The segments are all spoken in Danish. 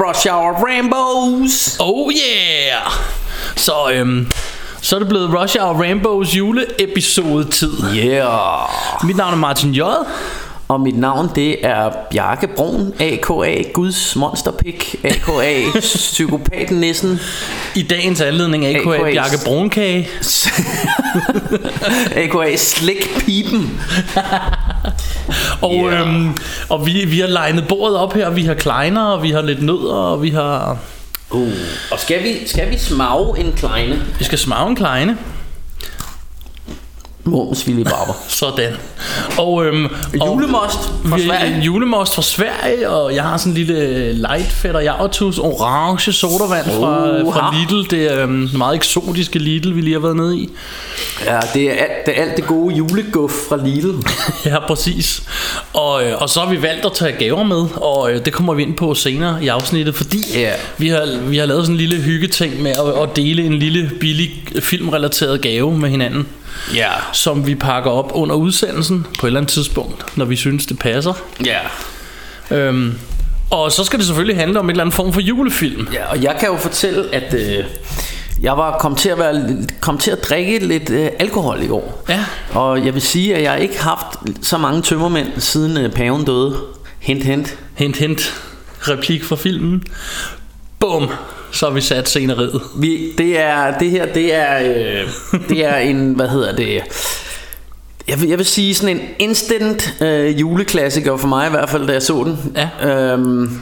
Rush Hour Rambos. Oh yeah! Så, øhm, så er det blevet Rush Hour Rainbows juleepisode-tid. Yeah. Mit navn er Martin J. Og mit navn det er Bjarke Brun, a.k.a. Guds monsterpik, a.k.a. psykopaten nissen, I dagens anledning A.K.A. A.K.A. Bjarke Brunkage. a.k.a. Slik Pipen. Og, Yeah. øhm, og vi, vi har legnet bordet op her. Vi har kleiner, og vi har lidt nødder, og vi har... Uh. Og skal vi, skal vi smage en kleine? Vi skal smage en kleine. Mums Willy Barber. Sådan. Og, øhm, og Julemost fra vi- Sverige. Julemost fra Sverige, og jeg har sådan en lille light fætter Jartus orange sodavand fra, Uha. fra Lidl. Det er øhm, meget eksotiske Lidl, vi lige har været nede i. Ja, det er, alt, det er alt det gode juleguff fra Lidl. Ja, præcis. Og, øh, og så har vi valgt at tage gaver med, og øh, det kommer vi ind på senere i afsnittet, fordi Ja. vi, har, vi har lavet sådan en lille hyggeting med at, at dele en lille billig filmrelateret gave med hinanden, Ja. som vi pakker op under udsendelsen på et eller andet tidspunkt, når vi synes, det passer. Ja. Øhm, og så skal det selvfølgelig handle om en eller anden form for julefilm. Ja, og jeg kan jo fortælle, at øh, jeg var kom til at være kom til at drikke lidt øh, alkohol i går. Ja. Og jeg vil sige, at jeg ikke har haft så mange tømmermænd siden øh, paven døde. Hint, hint. Hint, hint. Replik fra filmen. Bum. Så har vi sat sceneriet. Vi, det er det her, det er øh, det er en hvad hedder det? Jeg vil, jeg vil sige sådan en instant øh, juleklassiker for mig i hvert fald, da jeg så den. Ja. Øhm,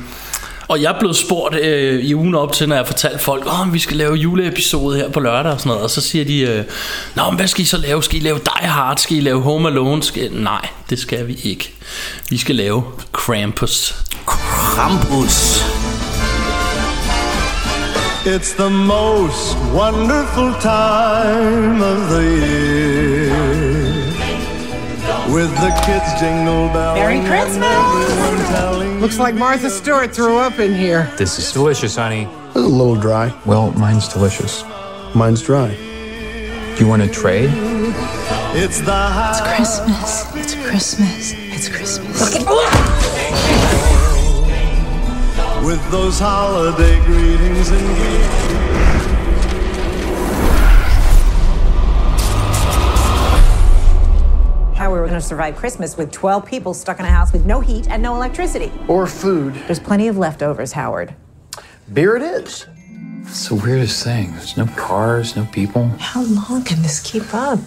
Og jeg blevet spurgt øh, i ugen op til, når jeg har fortalt folk, om vi skal lave juleepisode her på lørdag og sådan noget. Og så siger de, øh, Nå, men hvad skal I så lave? Skal I lave Die Hard? Skal I lave Home Alone? Skal... Nej, det skal vi ikke. Vi skal lave Krampus. Krampus. It's the most wonderful time of the year. With the kids jingle belling Merry Christmas! Looks like Martha Stewart threw up in here. This is delicious, honey. It's a little dry. Well, mine's delicious. Mine's dry. Do you want to trade? it's the high Christmas. It's Christmas. It's Christmas. With those holiday greetings and greetings. How are we were going to survive Christmas with 12 people stuck in a house with no heat and no electricity. Or food. There's plenty of leftovers, Howard. Beer it is. It's the weirdest thing. There's no cars, no people. How long can this keep up?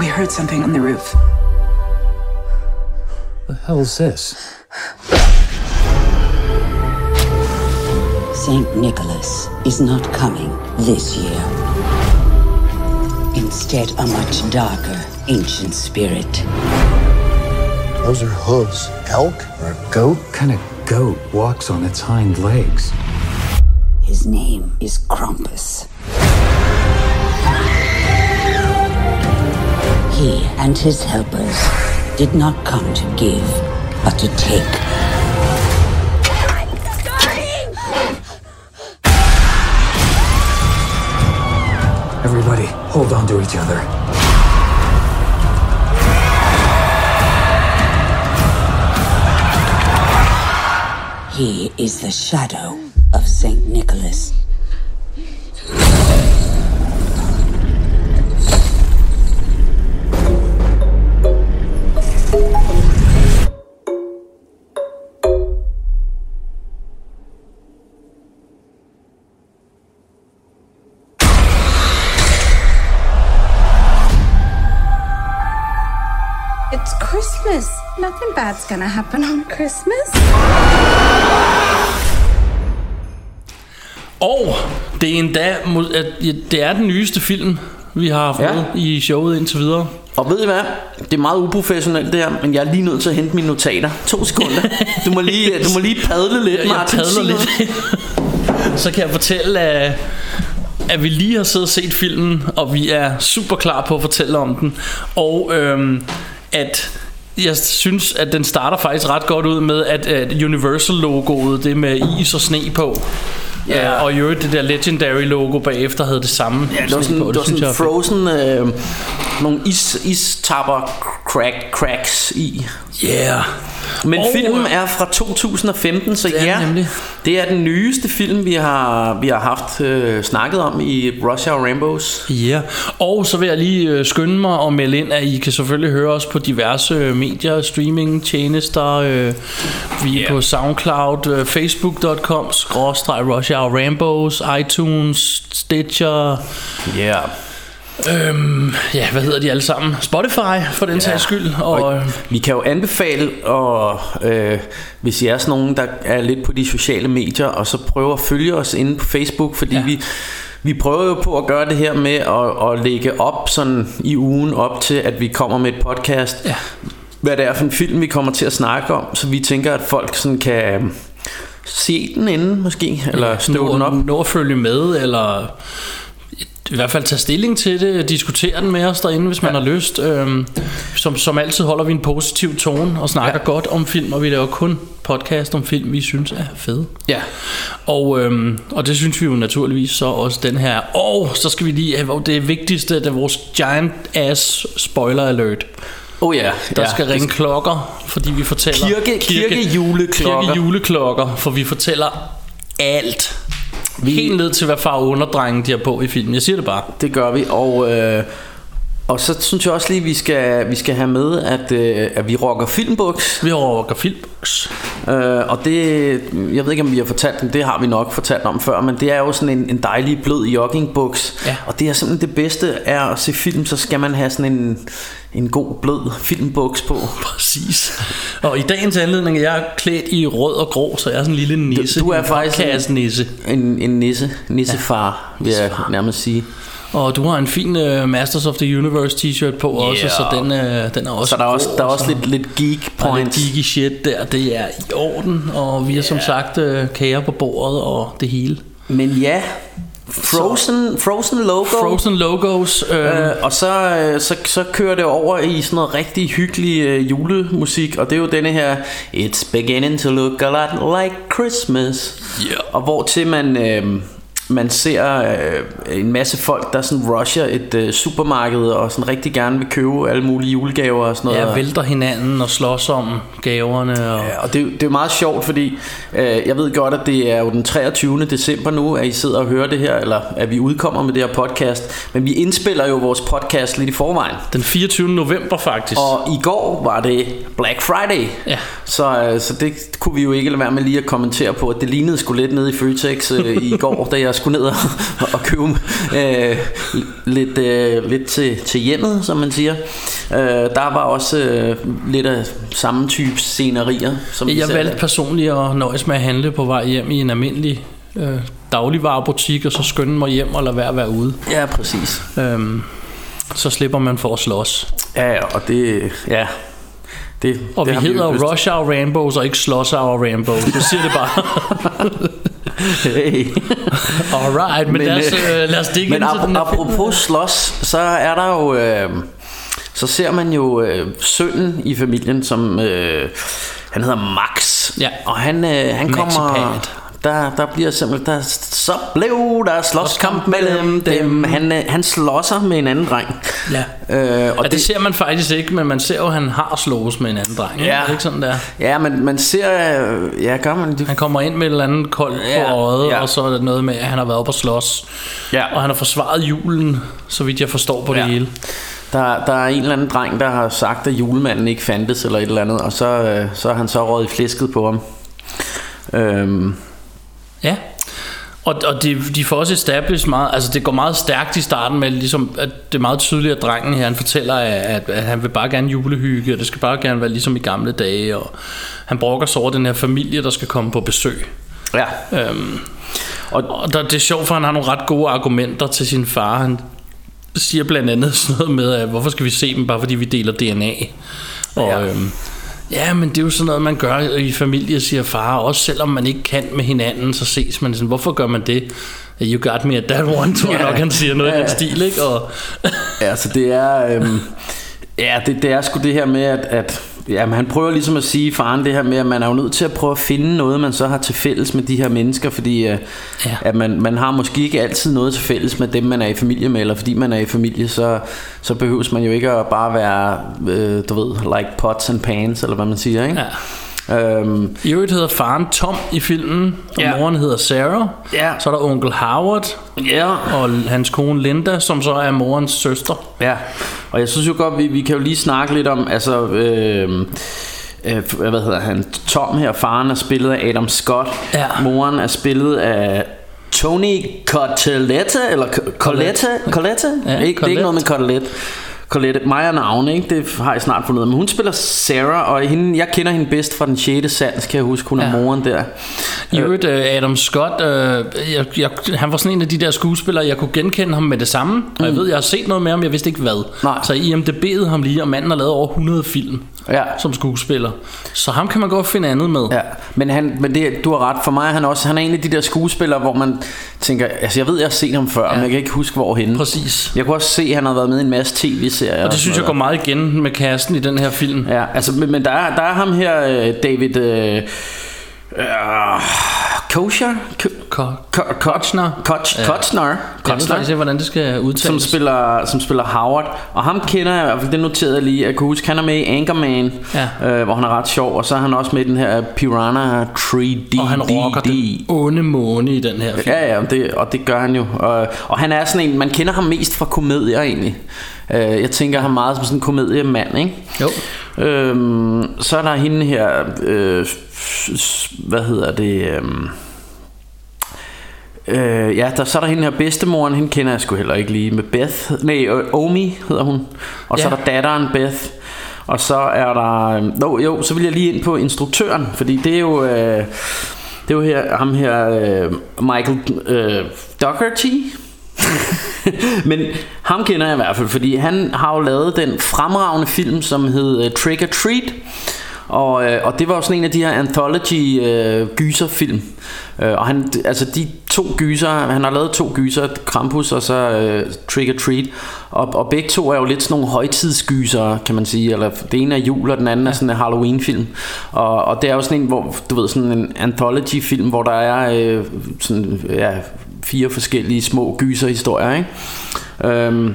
We heard something on the roof. The hell's this? Saint Nicholas is not coming this year. Instead, a much darker ancient spirit. Those are hooves. Elk? Or a goat? What kind of goat walks on its hind legs? His name is Krampus. And his helpers did not come to give, but to take. Everybody, hold on to each other. He is the shadow of Saint Nicholas. Bad's gonna happen on Christmas. Og det er endda, det er den nyeste film vi har haft Ja. i showet indtil videre. Og ved I hvad? Det er meget uprofessionelt det her, men jeg er lige nødt til at hente mine notater. To sekunder. Du må lige, du må lige padle lidt, Jeg, jeg Martin. padler Sig noget. lidt. Så kan jeg fortælle, at, at vi lige har siddet og set filmen, og vi er super klar på at fortælle om den. Og øhm, at jeg synes, at den starter faktisk ret godt ud med, at, at Universal-logoet, det med is og sne på, Ja. Øh, og i øvrigt det der Legendary logo bagefter havde det samme Ja, det var sådan, på. det var sådan frozen, øh, nogle is, istapper crack, cracks i. Yeah. Men Og- filmen er fra 2015, så Det ja, nemlig. det er den nyeste film, vi har, vi har haft øh, snakket om i Russia og Rambos. Ja, og så vil jeg lige øh, skynde mig og melde ind, at I kan selvfølgelig høre os på diverse øh, medier, streaming tjenester. Øh, vi er på SoundCloud, øh, facebook.com, skråstreg Russia og Rambos, iTunes, Stitcher, Ja. Yeah. Øhm, ja, hvad hedder de alle sammen? Spotify, for den sags skyld. Og, øh, Vi kan jo anbefale, og, øh, hvis I er sådan nogen, der er lidt på de sociale medier, og så prøver at følge os inde på Facebook, fordi ja. Ja. vi, vi prøver jo på at gøre det her med at, at lægge op sådan i ugen op til, at vi kommer med et podcast. Ja. Hvad det er for en film, vi kommer til at snakke om, så vi tænker, at folk sådan kan se den inden måske, eller støve nå, den op. nå at følge med, eller i hvert fald tage stilling til det, diskutere den med os derinde, hvis man har lyst. Øhm, som, som altid holder vi en positiv tone og snakker ja. godt om film, og vi laver kun podcast om film, vi synes er fede. Ja. Og, øhm, og det synes vi jo naturligvis så også den her. Og så skal vi lige have det vigtigste, det er vores giant ass spoiler alert. Oh ja, Der ja. skal ringe klokker, fordi vi fortæller... Kirke- kirkejuleklokker. Kirkejuleklokker, for vi fortæller alt. Vi... Helt ned til, hvad far underdrengen de har på i filmen. Jeg siger det bare. Det gør vi, og, øh, og så synes jeg også lige, vi skal, vi skal have med, at, øh, at vi rocker filmbuks. Vi rocker filmbuks. Øh, og det, jeg ved ikke om vi har fortalt den, det har vi nok fortalt om før, men det er jo sådan en, en dejlig blød joggingbuks. Ja. Og det er simpelthen det bedste er at se film, så skal man have sådan en, en god blød filmbuks på. Præcis. Og i dagens anledning er jeg klædt i rød og grå, så jeg er sådan en lille nisse. Du- du er En faktisk en- podcast-nisse. En, en nisse, nissefar, ja. vil jeg nærmest sige. Og du har en fin uh, Masters of the Universe t-shirt på yeah. også, så den, uh, den er også Så der er også, der er og også så- lidt, lidt geek er lidt geeky shit der, det er i orden, og vi har som sagt uh, kager på bordet og det hele. Men ja, Frozen, Frozen logo. Frozen logos. Øh, Øh, og så, så, så kører det over i sådan noget rigtig hyggelig øh, julemusik, og det er jo denne her It's beginning to look a lot like Christmas. Yeah. Og hvor til man, øh, man ser øh, en masse folk, der sådan rusher et øh, supermarked og sådan rigtig gerne vil købe alle mulige julegaver og sådan noget. ja, vælter hinanden og slås om gaverne. Og, Ja, og det, det er jo meget sjovt, fordi øh, jeg ved godt, at det er jo den 23. december nu, at I sidder og hører det her, eller at vi udkommer med det her podcast. Men vi indspiller jo vores podcast lidt i forvejen. Den 24. november faktisk. Og i går var det Black Friday. Ja. Så, øh, så det kunne vi jo ikke lade være med lige at kommentere på, at det lignede sgu lidt nede i Føtex øh, i går, da jeg skulle ned og, og købe øh, lidt, øh, lidt til, til hjemmet, som man siger. Øh, der var også øh, lidt af samme type scenerier. Som vi Jeg valgte personligt at nøjes med at handle på vej hjem i en almindelig øh, dagligvarebutik, og så skynde mig hjem og lade være at være ude. Ja, præcis. Øhm, så slipper man for at slås. Ja, og det... Ja, det, Og det vi hedder lyst- Rush Hour Rambos og ikke Sloss Hour Rambos. Jeg siger det bare. Hey. Alright, men, men lad os, øh, øh, lad os digge Men ap- apropos slås, så er der jo... Øh, så ser man jo øh, sønnen i familien, som... Øh, han hedder Max. Ja. Og han, øh, han kommer... Der, der bliver simpelthen... Der, så blev der slåskamp mellem dem. Han, øh, han slåsser med en anden dreng. Ja. Øh, og Og det ser man faktisk ikke, men man ser jo, at han har slået med en anden dreng. ikke? Ja. Er det ikke sådan der? Ja, men man ser... øh, Ja, gør man det? Han kommer ind med et eller andet koldt Ja, på øjet, ja. og så er der noget med, at han har været på slås. Ja. Og han har forsvaret julen, så vidt jeg forstår på Ja. det hele. Der, der er en eller anden dreng, der har sagt, at julemanden ikke fandtes eller et eller andet, og så, øh, så han så rådet i flæsket på ham. Øhm, Ja. Og, og de, de får også established meget, altså det går meget stærkt i starten med, ligesom, at det er meget tydeligt, at drengen her, han fortæller, at, at han vil bare gerne julehygge, og det skal bare gerne være ligesom i gamle dage, og han brokker sig over den her familie, der skal komme på besøg. ja. Øhm, og, og der, det er sjovt, for han har nogle ret gode argumenter til sin far. Han, siger blandt andet sådan noget med, at hvorfor skal vi se dem, bare fordi vi deler DNA? Og, Ja. Øhm, ja, men det er jo sådan noget, man gør i familie, siger far. Også selvom man ikke kan med hinanden, så ses man sådan, hvorfor gør man det? You got me at that one, tror jeg Ja. nok, han siger noget i Ja, den ja. stil, ikke? Og, Ja, så det er... Øhm, ja, det, det er sgu det her med, at... at Jamen, han prøver ligesom at sige, faren, det her med, at man er jo nødt til at prøve at finde noget, man så har til fælles med de her mennesker, fordi øh, Ja. at man, man har måske ikke altid noget til fælles med dem, man er i familie med, eller fordi man er i familie, så, så behøves man jo ikke at bare være, øh, du ved, like pots and pans, eller hvad man siger, ikke? ja. Øhm, I øvrigt hedder faren Tom i filmen, og Ja. moren hedder Sarah. Ja. Så er der onkel Howard ja, og hans kone Linda, som så er morens søster. Ja, og jeg synes jo godt, vi, vi kan jo lige snakke lidt om, altså, øh, øh, hvad hedder han, Tom her, faren er spillet af Adam Scott, Ja. moren er spillet af Tony Cotellette, eller Co- Colette, Colette? Ja, ikke, det er ikke Colette. noget med Colette. Colette, mig er navn, ikke? Det har jeg snart fundet ud af. Men hun spiller Sarah, og hende, jeg kender hende bedst fra den 6. sans, kan jeg huske. Hun er Ja. moren der. I øvrigt, øh, Adam Scott, øh, jeg, jeg, han var sådan en af de der skuespillere, jeg kunne genkende ham med det samme. Mm. Og jeg ved, jeg har set noget med ham, jeg vidste ikke hvad. Nej. Så I IMDb'ede ham lige, og manden har lavet over 100 film Ja. som skuespiller. Så ham kan man godt finde andet med. Ja, men, han, men det, du har ret. For mig er han også han er en af de der skuespillere, hvor man tænker, altså jeg ved, jeg har set ham før, ja. men jeg kan ikke huske, hvorhenne. Præcis. Jeg kunne også se, at han har været med i en masse tv-serier. Og det synes jeg går meget igen med casten i den her film. Ja, altså, men, men der, er, der er ham her, øh, David... Øh, øh, Kosher? Ko- Ko- Ko- Kochner. Koch, Ja. Kochner. Jeg ved Kochner. hvordan det skal udtales. Som spiller, som spiller Howard Og ham kender jeg i hvert fald Det noterede jeg lige Jeg kunne huske Han er med i Anchorman Ja. øh, Hvor han er ret sjov Og så er han også med i den her Piranha 3D og han rocker den onde måne i den her film. Ja, ja, det, og det gør han jo. Og, og han er sådan en, man kender ham mest fra komedier egentlig. Øh, jeg tænker ham meget som sådan en komediemand, ikke? Jo. Øhm, så er der hende her, øh, hvad hedder det? øhm, Øh, ja, der, så er der hende her. Bedstemoren, hende kender jeg sgu heller ikke lige, med Beth, nej, øh, Omi hedder hun, og så Ja. er der datteren Beth, og så er der, øh, no, jo, så vil jeg lige ind på instruktøren, fordi det er jo, øh, det er jo her, ham her, øh, Michael øh, Dougherty, men ham kender jeg i hvert fald, fordi han har jo lavet den fremragende film, som hed uh, Trick or Treat. Og, øh, og det var jo sådan en af de her anthology øh, gyserfilm. Øh, og han, altså de to gyser, han har lavet to gyser, Krampus og så øh, Trick or Treat. Og, og begge to er jo lidt sådan nogle højtidsgyser, kan man sige. Eller det ene er jul, og den anden er sådan en Halloween-film. Og, og det er jo sådan en, hvor, du ved, sådan en anthology-film, hvor der er øh, sådan, ja, fire forskellige små gyserhistorier, ikke? Øhm,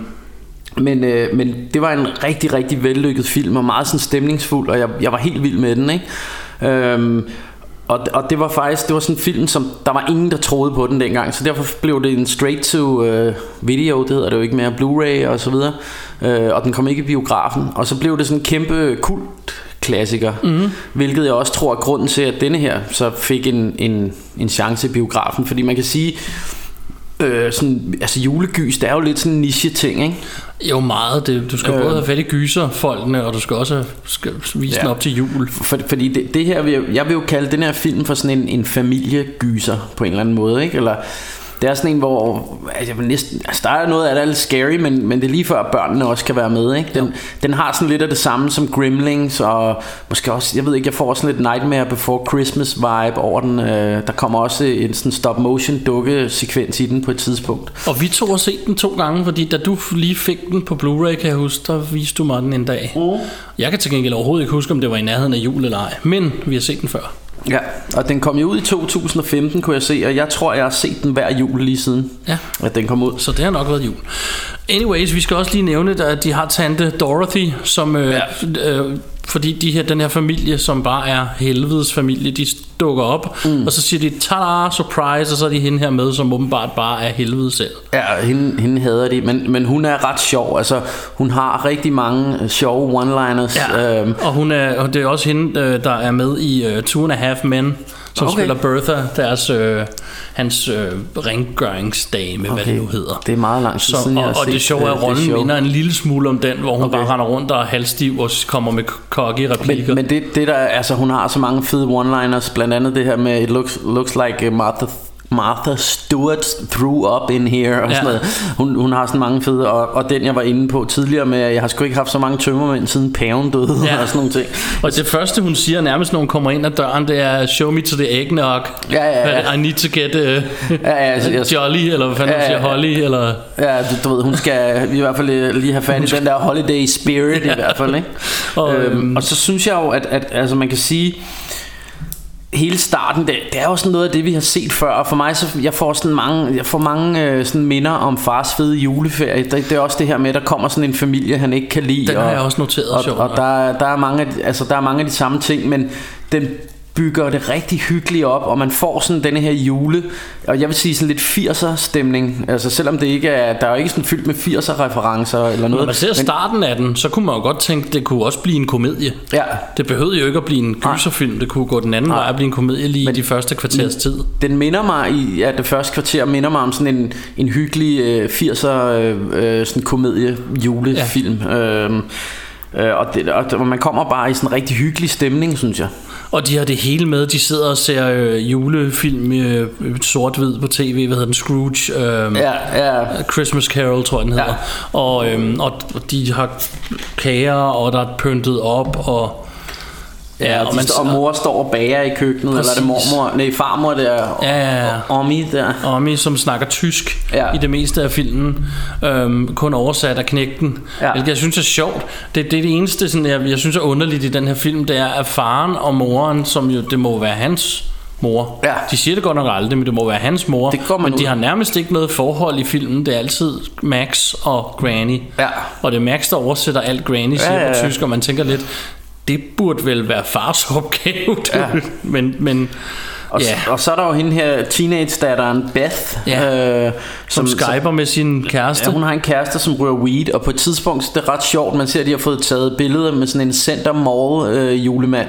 men, øh, men det var en rigtig, rigtig vellykket film, og meget sådan stemningsfuld, og jeg, jeg var helt vild med den, ikke? Øhm, og, og det var faktisk det var sådan en film som der var ingen der troede på den dengang så derfor blev det en straight to øh, video det hedder det jo ikke mere Blu-ray og så videre øh, og den kom ikke i biografen og så blev det sådan en kæmpe kult klassiker mm. hvilket jeg også tror er grunden til at denne her så fik en, en, en chance i biografen fordi man kan sige øh, sådan, altså julegys det er jo lidt sådan en niche ting ikke Jo, meget. Det, du skal Øh. både have fat i gyserfolkene, og du skal også skal vise ja. den op til jul. For, fordi det, det her, vil jeg, jeg vil jo kalde den her film for sådan en, en familiegyser på en eller anden måde, ikke? Eller det er sådan en, hvor altså, næsten, altså, der er noget af det er lidt scary, men, men det er lige før børnene også kan være med, ikke? Den, den har sådan lidt af det samme som Gremlings, og måske også, jeg ved ikke, jeg får sådan lidt Nightmare Before Christmas vibe over den. Øh, der kommer også en sådan stop motion dukke sekvens i den på et tidspunkt. Og vi to har set den to gange, fordi da du lige fik den på Blu-ray, kan jeg huske, der viste du mig den en dag. Mm. Jeg kan til gengæld overhovedet ikke huske, om det var i nærheden af jul eller ej. Men vi har set den før. Ja, og den kom jo ud i 2015, kunne jeg se, og jeg tror, jeg har set den hver jul lige siden, Ja. at den kom ud. Så det har nok været jul. Anyways, vi skal også lige nævne, at de har tante Dorothy, som... Øh, ja. øh, fordi de her, den her familie, som bare er helvedes familie, de dukker op, mm. og så siger de, tada, surprise, og så er de hende her med, som åbenbart bare er helvede selv. Ja, hende, hende hader de, men, men hun er ret sjov. Altså, hun har rigtig mange øh, sjove one-liners. Ja. Øhm, Og, hun er, og det er også hende, øh, der er med i uh, Two and a Half Men, som Okay. spiller Bertha, deres, øh, hans øh, rengøringsdame, okay. hvad det nu hedder. Det er meget lang tid Så, siden, jeg og, og det sjove er, øh, at det rollen minder en lille smule om den, hvor hun Okay. bare render rundt og er halvstiv og kommer med kokke replikker. men, men det, det der, altså hun har så mange fede one-liners, blandt andet det her med, it looks, looks like Martha, Martha Stewart threw up in here og Ja. sådan noget. Hun, hun har sådan mange fede, og, og den jeg var inde på tidligere med, at jeg har sgu ikke haft så mange tømmermænd siden paven døde Ja. og sådan nogle ting. Og det første hun siger nærmest når hun kommer ind ad døren Det er show me to the eggnog Ja, ja, ja. I need to get uh, Ja, ja, altså, jeg- Jolly Eller hvad fanden Ja, ja, ja, siger ja. Holly eller Ja, du, du ved, hun skal i hvert fald lige have fat i den der holiday spirit i hvert fald, ikke? Og, Og, øhm, øhm, og så synes jeg jo, at, at altså man kan sige, hele starten, det, det er jo sådan noget af det, vi har set før. Og for mig, så jeg får sådan mange, jeg får mange øh, sådan minder om fars fede juleferie. Det, det er også det her med, at der kommer sådan en familie, han ikke kan lide. Den har og, jeg også noteret, Og, og nok. der, er- der, er mange, af altså, der er mange af de samme ting, men den bygger det rigtig hyggeligt op, og man får sådan denne her jule, og jeg vil sige sådan lidt 80'er stemning. Altså selvom det ikke er, der er jo ikke sådan fyldt med 80'er referencer eller Når noget. man ser starten af den Så kunne man jo godt tænke Det kunne også blive en komedie Ja. Det behøvede jo ikke at blive en gyserfilm Det kunne gå den anden Nej. vej og blive en komedie Lige i de første kvarters tid Den minder mig i ja, det første kvarter minder mig om sådan en, en hyggelig øh, 80'er øh, øh, sådan komedie julefilm. Ja. Øhm, øh, og, det- og man kommer bare i sådan en rigtig hyggelig stemning, synes jeg. Og de har det hele med De sidder og ser øh, julefilm øh, Sort-hvid på tv Hvad hedder den? Scrooge øh, Ja, ja. Christmas Carol, tror jeg den hedder. Ja. Og, øhm, og de har kager, og der er pyntet op, og... Ja, og, og man, man- og mor står og bager i køkkenet, eller er det Præcis. mormor? Nej, farmor der. Ja, ja, ja. Og Ommi der. Omi, som snakker tysk Ja. i det meste af filmen, øhm, kun oversat af knægten. Ja. Hvilket jeg synes er sjovt. Det, det er det eneste, sådan, jeg, jeg synes er underligt i den her film, det er, at faren og moren, som jo, det må være hans mor. Ja. De siger det godt nok aldrig, men det må være hans mor. Det men de ud. har nærmest ikke noget forhold i filmen. Det er altid Max og Granny. Ja. Og det er Max, der oversætter alt Granny siger Ja, ja, på ja. tysk, og man tænker lidt, det burde vel være fars opgave. Ja. men, men Og, ja. og så er der jo hende her teenage-datteren Beth, Ja. øh, som, som skyper med sin kæreste. Ja, hun har en kæreste, som rører weed, og på et tidspunkt, det er ret sjovt, man ser, at de har fået taget billeder med sådan en Center Mall øh, julemand.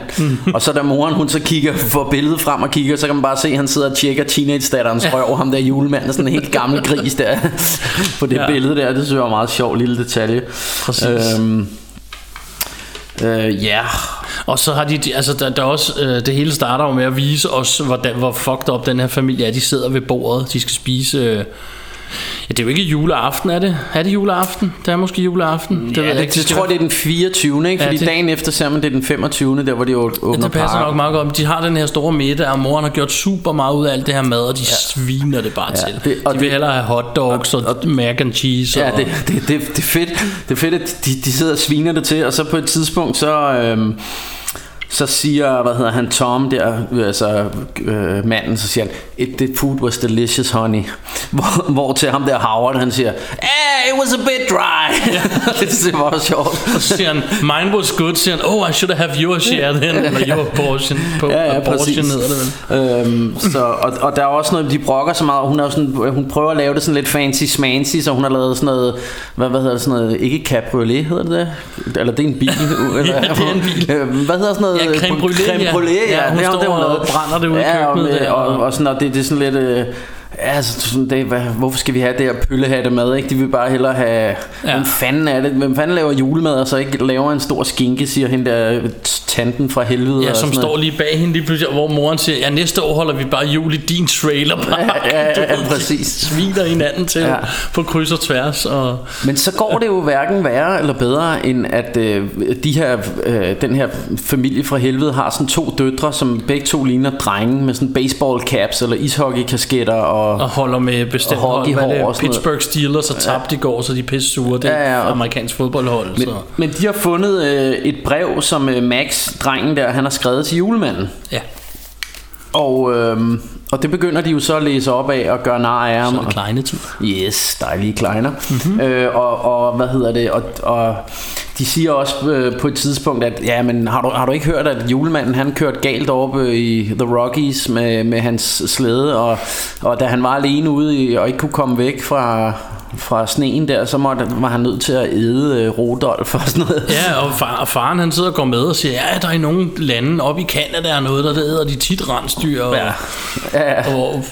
og så da moren, hun så kigger, får billedet frem og kigger, så kan man bare se, at han sidder og tjekker teenage-datterens røv, ham der julemanden, sådan en helt gammel gris der, på det ja. Ja. billede der. Det synes jeg var meget sjov lille detalje. Præcis. Øhm, øh, ja, Og så har de, de- altså der, der er også, øh, det hele starter jo med at vise os, hvordan, hvor fucked up den her familie er. De sidder ved bordet, de skal spise... Øh, ja, det er jo ikke juleaften, er det? Er det juleaften? Det er måske juleaften. det, ja, det, det, jeg tror, det er den 24. Ikke? Ja, Fordi det- dagen efter ser man, det er den 25. Der hvor de åbner Ja, det passer parken. nok meget godt. De har den her store middag, og moren har gjort super meget ud af alt det her mad, og de ja. sviner det bare Ja, til. det- og de vil det- hellere have hotdogs og, og mac and cheese. Ja, og, det, det, det, det, er fedt. Det er fedt, at de, de sidder og sviner det til, og så på et tidspunkt, så, øhm, så siger, hvad hedder han, Tom der, altså øh, manden, så siger han, It, the food was delicious, honey. Hvor, hvor til ham der Howard, han siger, eh, it was a bit dry. Ja. det synes jeg var sjovt. Og så siger han, mine was good, siger han, oh, I should have your share then, eller your portion, på, Ja, ja, portion præcis. hedder det vel. Øhm, så, og, og der er også noget, de brokker så meget. Hun, er sådan, hun prøver at lave det sådan lidt fancy smancy, så hun har lavet sådan noget, hvad, hvad hedder det, sådan noget, ikke cabriolet hedder det det? Eller det er en bil. Eller, Ja, det er en bil. Øh, Hvad hedder sådan noget? Ja, creme brûlée, Creme ja. brûlée, ja. Ja, hun det, har- står hun og brænder det ude i ja, køkkenet Og, der, og, og- og, sådan, og det, det er sådan lidt... Øh, Ja, altså, sådan, det, hvad, hvorfor skal vi have det her pøllehatte mad, ikke? De vil bare hellere have... Ja. Hvem fanden er det? Hvem fanden laver julemad, og så ikke laver en stor skinke, siger hende der tanten fra helvede. Ja, og som sådan står lige bag hende lige pludselig, hvor moren siger, ja, næste år holder vi bare jul i din trailer. Ja, ja, ja, ved, de præcis. Sviner hinanden til Ja. ja. på kryds og tværs. Og, Men så går det jo hverken værre eller bedre, end at øh, de her, øh, den her familie fra helvede har sådan to døtre, som begge to ligner drenge med sådan baseball caps eller ishockeykasketter og, og holder med bestemt Og hold. Hvad og det? Pittsburgh Steelers og tabte i går, så de er pisse sure. Det er Ja, ja, og- amerikansk fodboldhold. men, så. men de har fundet øh, et brev, som øh, Max, drengen der, han har skrevet til julemanden. Ja, Og, øh, og det begynder de jo så at læse op af og gøre nar af ham. så er det kleine tur. Yes, dejlige kleiner. Mm-hmm. Øh, og, og hvad hedder det? Og, og de siger også øh, på et tidspunkt, at ja, men har du, har du ikke hørt, at julemanden han kørte galt op øh, i The Rockies med, med hans slæde, og, og da han var alene ude i, og ikke kunne komme væk fra, fra sneen der, så måtte, var han nødt til at æde øh, Rodolf og sådan noget. Ja, og, far, og faren han sidder og går med og siger, ja, der er i nogle lande oppe i Canada er noget, der hedder de tit rensdyr. Og, Ja. Ja, og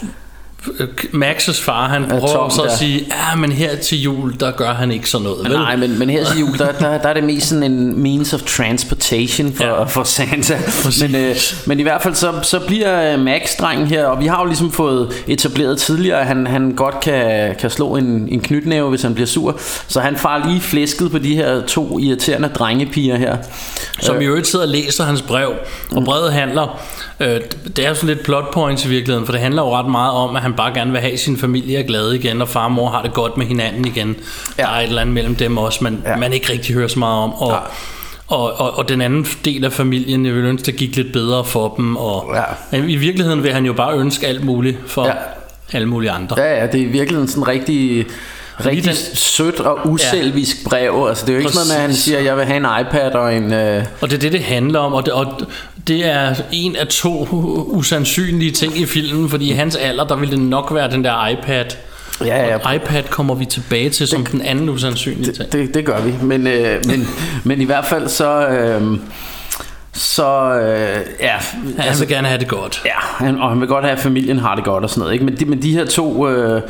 Maxes far, han prøver Tom, så at der. sige, ja, men her til jul, der gør han ikke sådan noget. Vel? Nej, men, men her til jul, der, der, der er det mest sådan en means of transportation for, ja. for Santa. Men, øh, men i hvert fald så, så bliver øh, Max drengen her, og vi har jo ligesom fået etableret tidligere, at han, han godt kan, kan slå en, en knytnæve, hvis han bliver sur. Så han far lige flæsket på de her to irriterende drengepiger her. Som i øvrigt sidder og læser hans brev. Og brevet handler, øh, det er jo sådan lidt plot points i virkeligheden, for det handler jo ret meget om, at han bare gerne vil have sin familie glade igen, og far og mor har det godt med hinanden igen. Ja. Der er et eller andet mellem dem også, man, ja. man ikke rigtig hører så meget om. Og, og, og, og den anden del af familien, jeg vil ønske, det gik lidt bedre for dem. Og ja. I virkeligheden vil han jo bare ønske alt muligt for ja. alle mulige andre. Ja, ja, det er virkelig sådan rigtig... Rigtig den, sødt og uselvisk ja. brev Altså det er jo ikke Præcis. sådan noget med at han siger Jeg vil have en iPad og en øh... Og det er det det handler om Og det, og det er en af to usandsynlige ting i filmen Fordi i hans alder Der vil det nok være den der iPad Ja, ja. Og iPad kommer vi tilbage til Som det, den anden usandsynlige det, ting det, det gør vi Men, øh, men, men i hvert fald så øh, så øh, ja, han altså, vil gerne have det godt. Ja, han, og han vil godt have at familien har det godt og sådan noget, ikke? Men de, men de her to øh,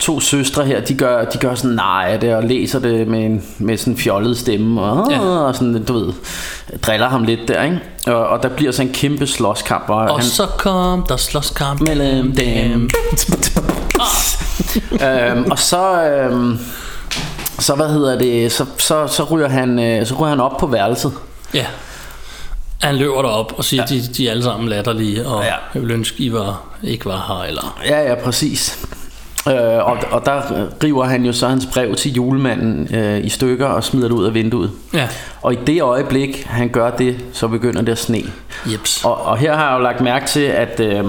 to søstre her, de gør de gør sådan nej af det og læser det med en med sådan en fjollet stemme og, ja. og sådan du ved, driller ham lidt der, ikke? Og, og der bliver så en kæmpe slåskamp og, og han, så kom der slåskamp mellem dem. øhm, og så øhm, så hvad hedder det, så så så ryger han øh, så ryger han op på værelset. Ja. Han løber derop og siger, ja. de, de er alle sammen latterlige, og ja. jeg vil ønske, I var, ikke var her. Eller... Ja, ja, præcis. Øh, og, og der river han jo så hans brev til julemanden øh, i stykker og smider det ud af vinduet. Ja. Og i det øjeblik, han gør det, så begynder det at sne. Jeps. Og, og her har jeg jo lagt mærke til, at øh,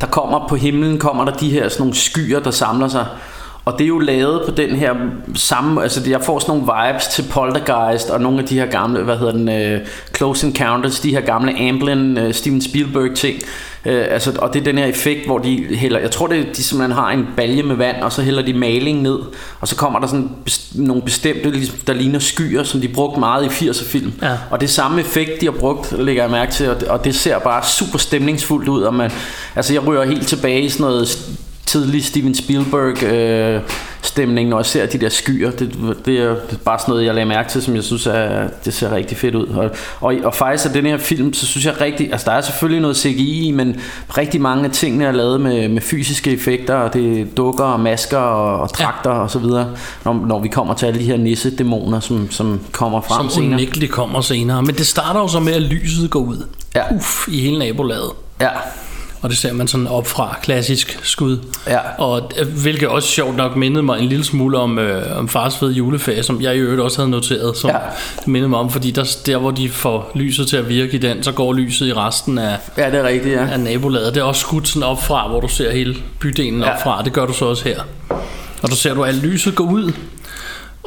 der kommer på himlen kommer der de her sådan nogle skyer, der samler sig. Og det er jo lavet på den her samme, altså jeg får sådan nogle vibes til Poltergeist og nogle af de her gamle, hvad hedder den, uh, Close Encounters, de her gamle Amblin, uh, Steven Spielberg ting. Uh, altså, og det er den her effekt, hvor de hælder, jeg tror det de simpelthen har en balje med vand, og så hælder de maling ned, og så kommer der sådan best, nogle bestemte, ligesom, der ligner skyer, som de brugte meget i 80'er film. Ja. Og det samme effekt, de har brugt, lægger jeg mærke til, og det, og det ser bare super stemningsfuldt ud, og man, altså jeg ryger helt tilbage i sådan noget tidlig Steven Spielberg øh, stemning, når jeg ser de der skyer. Det, det, er, det er bare sådan noget, jeg lagde mærke til, som jeg synes, er, det ser rigtig fedt ud. Og, og, og faktisk af den her film, så synes jeg rigtig, altså der er selvfølgelig noget CGI, men rigtig mange af tingene er lavet med, med fysiske effekter, og det er dukker og masker og, og trakter ja. og så videre, når, når vi kommer til alle de her nisse-dæmoner, som, som kommer frem som senere. Som kommer senere. Men det starter jo så med, at lyset går ud. Ja. Uff, i hele nabolaget. Ja. Og det ser man sådan op fra klassisk skud. Ja. Og øh, hvilket også sjovt nok mindede mig en lille smule om, øh, om fars fede juleferie, som jeg i øvrigt også havde noteret, som Ja. det mindede mig om, fordi der, der hvor de får lyset til at virke i den, så går lyset i resten af, Ja, det er rigtigt, ja. af nabolaget. Det er også skudt sådan op fra, hvor du ser hele bydelen Ja. op fra. Det gør du så også her. Og du ser du, at lyset går ud.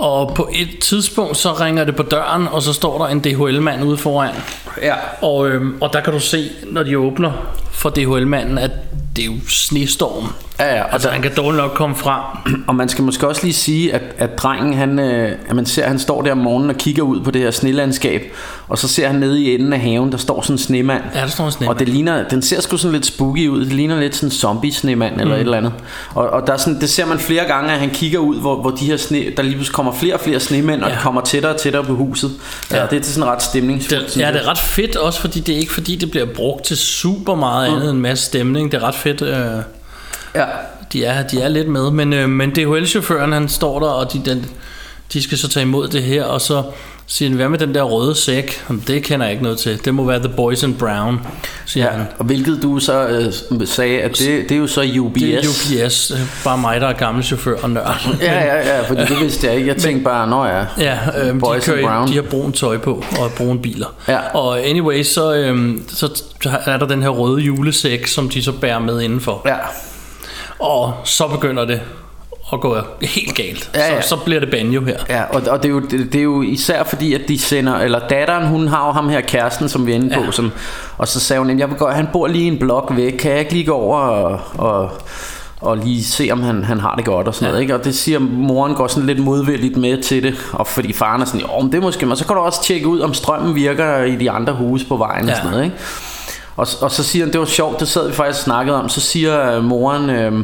Og på et tidspunkt, så ringer det på døren, og så står der en DHL-mand ude foran. Ja. Og, øhm, og der kan du se, når de åbner for DHL-manden, at det er jo snestorm. Ja, ja, og Altså, der- han kan dårligt nok komme frem. Og man skal måske også lige sige, at, at drengen, han, øh, at man ser, at han står der om morgenen og kigger ud på det her snelandskab, og så ser han nede i enden af haven, der står sådan en snemand. Ja, der står en snemand. Og det ligner, den ser sgu sådan lidt spooky ud. Det ligner lidt sådan en zombie snemand eller Mm. et eller andet. Og, og der er sådan, det ser man flere gange, at han kigger ud, hvor, hvor de her sne, der lige pludselig kommer flere og flere snemænd, og Ja. de kommer tættere og tættere på huset. Ja, Ja. det er sådan ret stemningsfuldt. Det, synes ja, det er ret fedt også, fordi det er ikke fordi, det bliver brugt til super meget Mm. andet end en masse stemning. Det er ret fedt. Øh, ja. de, er, de er lidt med. Men, øh, men DHL-chaufføren, han står der, og de, den, de skal så tage imod det her, og så siger han, hvad med den der røde sæk? Jamen, det kender jeg ikke noget til. Det må være The Boys in Brown, siger Ja, han. og hvilket du så øh, sagde, at det, det er jo så UBS. Det er UPS, øh, bare mig, der er gammel chauffør og nørd. Ja, ja, ja, fordi det vidste jeg ikke. Jeg tænkte bare, nå ja, Ja, de, Boys in kører, Brown. de har brun tøj på og brune biler. Ja. Og anyway, så, øhm, så er der den her røde julesæk, som de så bærer med indenfor. Ja. Og så begynder det at gå helt galt. Ja, ja. Så, så bliver det banjo her. Ja, og, og det, er jo, det, det er jo især fordi, at de sender, eller datteren, hun har jo ham her kæresten, som vi er inde på, Ja. som, og så sagde hun, "Jamen, jeg vil gå, han bor lige en blok væk, kan jeg ikke lige gå over og, og, og lige se, om han, han har det godt og sådan Ja. noget, ikke? Og det siger, moren går sådan lidt modvilligt med til det, og fordi faren er sådan, jo, men det er måske, men så kan du også tjekke ud, om strømmen virker i de andre huse på vejen ja. og sådan noget, ikke? Og, og så siger han, det var sjovt, det sad vi faktisk og snakkede om, så siger øh, moren, øh,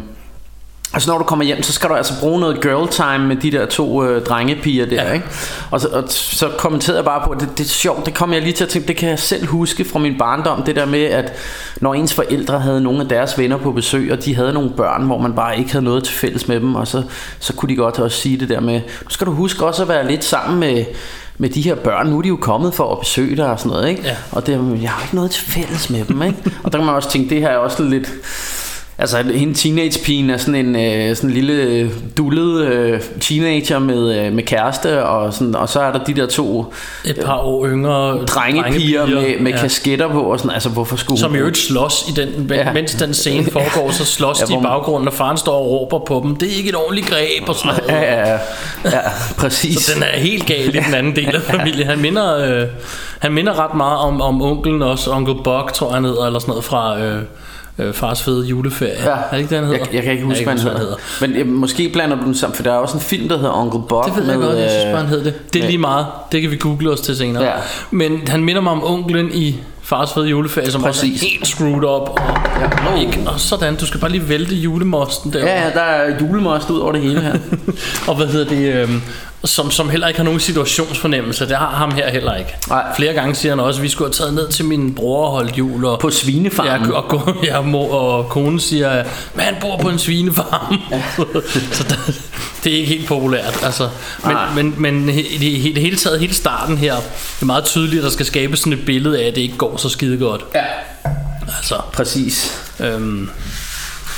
Altså når du kommer hjem, så skal du altså bruge noget girl time med de der to øh, drengepiger der, ja. ikke? Og, så, og så kommenterede jeg bare på, at det, det er sjovt, det kom jeg lige til at tænke, det kan jeg selv huske fra min barndom, det der med, at når ens forældre havde nogle af deres venner på besøg, og de havde nogle børn, hvor man bare ikke havde noget til fælles med dem, og så, så kunne de godt også sige det der med, nu skal du huske også at være lidt sammen med med de her børn, nu er de jo kommet for at besøge dig og sådan noget, ikke? Ja. Og det, jeg har ikke noget til fælles med dem, ikke? og der kan man også tænke, det her er også lidt Altså hende teenagepigen er sådan en øh, sådan en lille øh, dullet øh, teenager med, øh, med kæreste og, sådan, og så er der de der to Et par år yngre drengepiger med, med ja. kasketter på og sådan, altså hvorfor skulle Som hun- i øvrigt slås i den, ja. mens den scene foregår, så slås Ja, de i baggrunden, og faren står og råber på dem. Det er ikke et ordentligt greb og sådan noget. Ja, ja, ja, ja præcis. Så den er helt gal i den anden del af familien. Han minder, øh, han minder ret meget om, om onkelen også, Onkel Buck, tror jeg han hedder, eller sådan noget fra øh, øh, Fars Fede Juleferie. Ja. Er det ikke det, han hedder? Jeg, jeg kan ikke huske, hvad hvad hedder. Men øh, måske blander du den sammen, for der er også en film, der hedder Uncle Bob. Det ved jeg med, godt, jeg synes øh, bare, han hed det. Det er lige meget. Det kan vi google os til senere. Ja. Men han minder mig om onklen i Fars Fede Juleferie, som Præcis. også er helt screwed up. Og, Ja. ikke, og sådan, du skal bare lige vælte julemosten der. Ja, ja, der er julemost ud over det hele her. Og hvad hedder det... Øhm, som, som heller ikke har nogen situationsfornemmelse. Det har ham her heller ikke. Nej. Flere gange siger han også, at vi skulle have taget ned til min bror og holdt jul. Og, På svinefarmen. Ja, og, og, ja, mor, og konen siger, at han bor på en svinefarm. så der, det er ikke helt populært. Altså. Men, Nej. men, men i det hele taget, hele starten her, det er meget tydeligt, at der skal skabes sådan et billede af, at det ikke går så skide godt. Ja. Altså, Præcis. Øhm,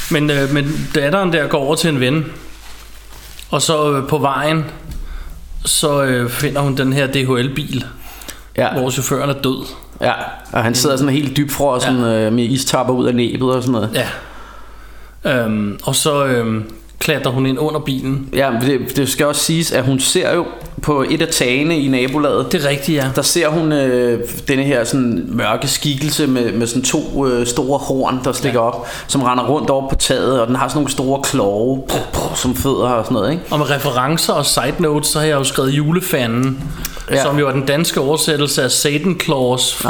men, øh, men datteren der går over til en ven, og så øh, på vejen, så øh, finder hun den her DHL-bil, Ja. hvor chaufføren er død. Ja, og han sidder sådan helt dybfrossen ja. øh, med istapper ud af næbet og sådan noget. Ja. Øhm, og så øh, klatrer hun ind under bilen. Ja, det, det skal også siges, at hun ser jo på et af tagene i nabolaget, Det er rigtigt, ja. der ser hun øh, denne her sådan mørke skikkelse med, med sådan to øh, store horn, der stikker ja. op, som render rundt over på taget, og den har sådan nogle store kloge puh, puh, som fødder og sådan noget, ikke? Og med referencer og side notes, så har jeg jo skrevet julefanden, Ja. som jo er den danske oversættelse af Satan Claus fra,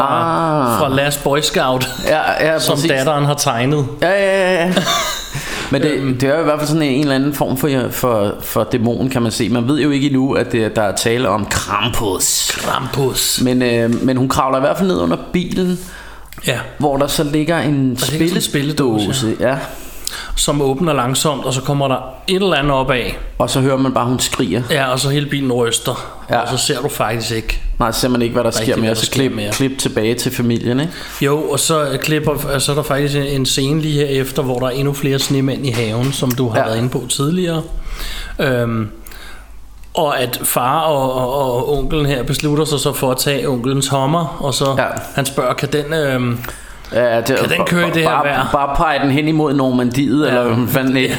Ah. fra Last Boy Scout, Ja, ja, som præcis. datteren har tegnet. Ja, ja, ja, ja. Men det, det er jo i hvert fald sådan en, en eller anden form for, for, for dæmon, kan man se. Man ved jo ikke endnu, at det, der er tale om Krampus. Krampus. Men, øh, men hun kravler i hvert fald ned under bilen, Ja. hvor der så ligger en en spilledåse, spilledåse. Ja. Som åbner langsomt, og så kommer der et eller andet op af. Og så hører man bare, hun skriger. Ja, og så hele bilen ryster. Ja. Og så ser du faktisk ikke. Nej, så ser man ikke, hvad der sker mere. Så klip, mere. klip tilbage til familien, ikke? Jo, og så, øh, klipper, så er der faktisk en- en scene lige herefter, hvor der er endnu flere snemænd i haven, som du har Ja. været inde på tidligere. Øhm, og at far og, og, og onkelen her beslutter sig så for at tage onkelens hommer, og så ja. han spørger, kan den... Øhm, Ja, det, Kan den køre i det her bare, vejr? Bare pege den hen imod Normandiet, ja. eller fanden ja.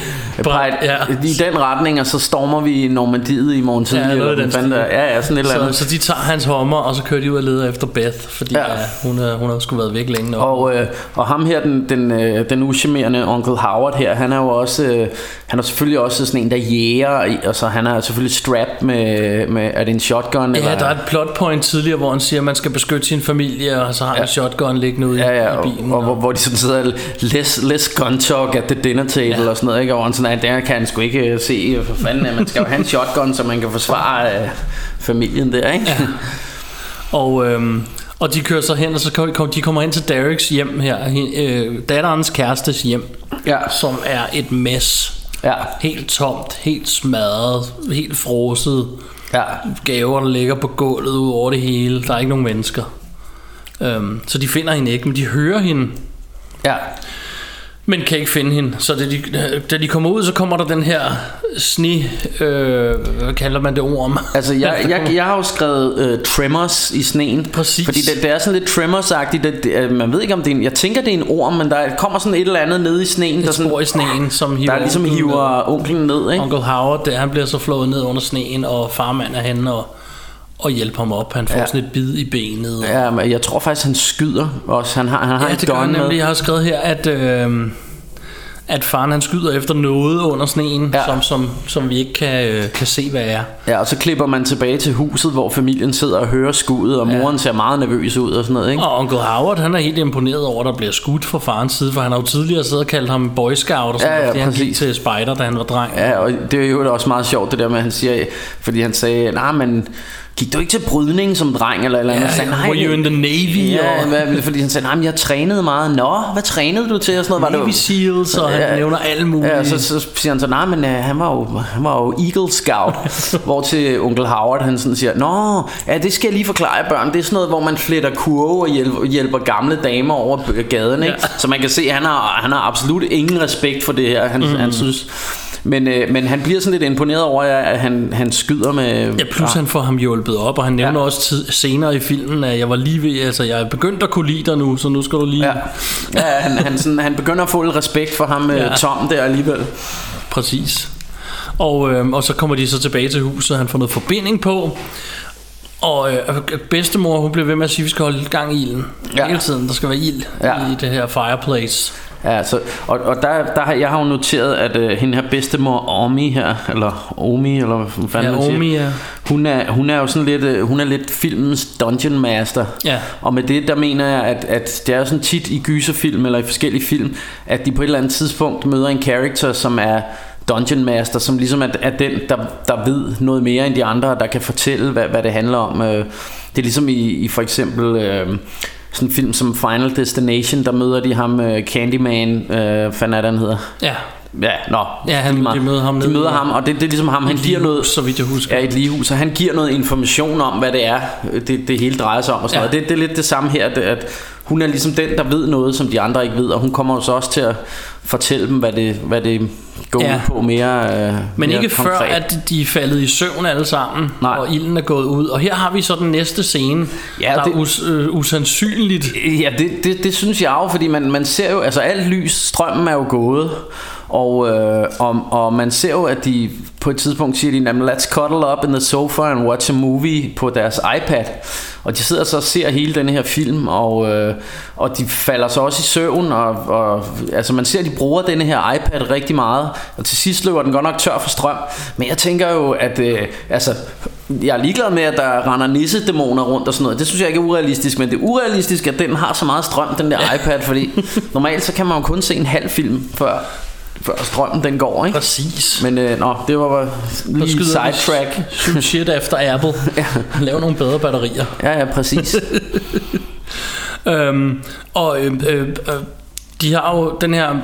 pege, Ja. I den retning, og så stormer vi Normandiet i morgen tidlig. Ja, eller i den fanden Ja, ja, sådan et eller så, andet. så de tager hans hommer, og så kører de ud og leder efter Beth, fordi Ja. ja. Hun, har, hun har sgu været væk længe nok. Og, øh, og ham her, den, den, øh, den uschammerende onkel Howard her, han er jo også, øh, han er selvfølgelig også sådan en, der jæger, i- og så han er selvfølgelig strapped med, med er det en shotgun? Ja, der er et plot point tidligere, hvor han siger, at man skal beskytte sin familie, og så har han Ja. en shotgun liggende ude Ja, ja, i og, bilen. og, hvor, hvor de sådan sidder less, less gun talk at the dinner table ja. og sådan noget, ikke? Og han sådan, at der kan han sgu ikke øh, se, øh, for fanden, at man skal jo have en shotgun, så man kan forsvare øh, familien der, ikke? Ja. Og, øhm, og de kører så hen, og så kom, de kommer ind til Dereks hjem her, he- øh, datterens kærestes hjem, Ja. som er et mess. Ja. Helt tomt, helt smadret, helt froset. Ja. Gaver, der ligger på gulvet ud over det hele. Der er ikke nogen mennesker. Øhm, så de finder hende ikke, men de hører hende, Ja. men kan ikke finde hende. Så da de, da de kommer ud, så kommer der den her sni, øh, hvad kalder man det orm? Altså, jeg, jeg, jeg har jo skrevet uh, Tremors i sneen. Præcis. Fordi det, det er sådan lidt Tremors-agtigt. Det, det, øh, man ved ikke, om det er en, Jeg tænker, det er en orm, men der kommer sådan et eller andet nede i sneen. Der, Et sådan, spor i sneen, som hiver der ligesom ned. hiver onklen ned, ikke? Onkel Howard, der, han bliver så flået ned under sneen, og farmand er henne og, og hjælper ham op. Han får Ja. ja. sådan et bid i benet. Ja, men jeg tror faktisk, han skyder også. Han har, han har ja det gør han nemlig. Jeg har skrevet her, at, øh, at faren han skyder efter noget under sneen, ja. som, som, som vi ikke kan, øh, kan se, hvad er. Ja, og så klipper man tilbage til huset, hvor familien sidder og hører skuddet, og moren ser meget nervøs ud og sådan noget, ikke? Og onkel Howard, han er helt imponeret over, at der bliver skudt fra farens side, for han har jo tidligere siddet og kaldt ham boy scout, og sådan, Ja, ja, fordi han præcis. gik til spider, da han var dreng. Ja, og det er jo også meget sjovt det der med, at han siger, fordi han sagde, nej, men gik du ikke til brydning som dreng, eller eller andet? Ja, Så sagde, were you in the Navy, Ja, og- fordi han sagde, nej, jeg trænede meget. Nå, hvad trænede du til? Og sådan noget, var Navy det, Seals, og han nævner alle mulige- Ja, så, så siger han så, nej, men uh, han, var jo, han var jo Eagle Scout. hvor til onkel Howard, han sådan siger, nå, ja, det skal jeg lige forklare børn. Det er sådan noget, hvor man fletter kurve og hjælper, hjælper gamle damer over gaden, ikke? Ja. Så man kan se, at han har, han har absolut ingen respekt for det her. Han, mm. han synes... Men, øh, men han bliver sådan lidt imponeret over, at han, han skyder med... Ja, plus han får ham hjulpet op, og han nævner ja. også tid, senere i filmen, at jeg var lige ved, altså jeg er begyndt at kunne lide dig nu, så nu skal du lige... Ja, ja han, han, sådan, han begynder at få lidt respekt for ham, ja. Ja. Tom, der alligevel. Præcis. Og, øh, og så kommer de så tilbage til huset, han får noget forbinding på. Og øh, bedstemor, hun bliver ved med at sige, at vi skal holde gang i ilden. Ja. Hele tiden, der skal være ild ja. i det her fireplace. Ja, så, og, og der, der har, jeg har jo noteret, at øh, hende her bedstemor Omi her, eller Omi, eller hvad fanden Ja, man siger, Omi, ja. hun, er, hun er jo sådan lidt, øh, hun er lidt filmens dungeon master. Ja. Og med det, der mener jeg, at, at det er jo sådan tit i gyserfilm, eller i forskellige film, at de på et eller andet tidspunkt møder en character, som er Dungeon Master, som ligesom er, er den, der, der ved noget mere end de andre, der kan fortælle, hvad, hvad det handler om. Øh, Det er ligesom i, i for eksempel øh, sådan en film som Final Destination, der møder de ham uh, Candyman, uh, fanden er den hedder? Ja. Ja, nå. Ja, han, de møder ham De møder ham, og det, det er ligesom ham, han giver noget... så vidt jeg husker. Ja, et ligehus, og han giver noget information om, hvad det er, det, det hele drejer sig om og sådan Ja. noget. Det, det er lidt det samme her, det, at hun er ligesom den, der ved noget, som de andre ikke ved, og hun kommer jo så også til at fortælle dem, hvad det, hvad det går Ja. på mere øh, Men mere ikke konkret. før, at de er faldet i søvn alle sammen, Nej. og ilden er gået ud. Og her har vi så den næste scene, Ja, der det- er us, øh, usandsynligt. Ja, det, det, det synes jeg jo, fordi man, man ser jo, altså alt lys, strømmen er jo gået, og, øh, og, og man ser jo, at de på et tidspunkt siger de, "Jamen, let's cuddle up in the sofa and watch a movie på deres iPad. Og de sidder så og ser hele den her film, og, øh, og de falder så også i søvn, og, og altså man ser, at de bruger denne her iPad rigtig meget, og til sidst løber den godt nok tør for strøm. Men jeg tænker jo, at øh, altså, jeg er ligeglad med, at der render nissedæmoner rundt og sådan noget. Det synes jeg ikke er urealistisk, men det er urealistisk, at den har så meget strøm, den der iPad, fordi normalt så kan man jo kun se en halv film, før, før strømmen den går, ikke? Præcis. Men øh, nå, det var bare lige sidetrack. Shoot shit efter Apple. ja. Lav nogle bedre batterier. Ja, ja, præcis. Øhm, og øh, øh, øh, de har jo den her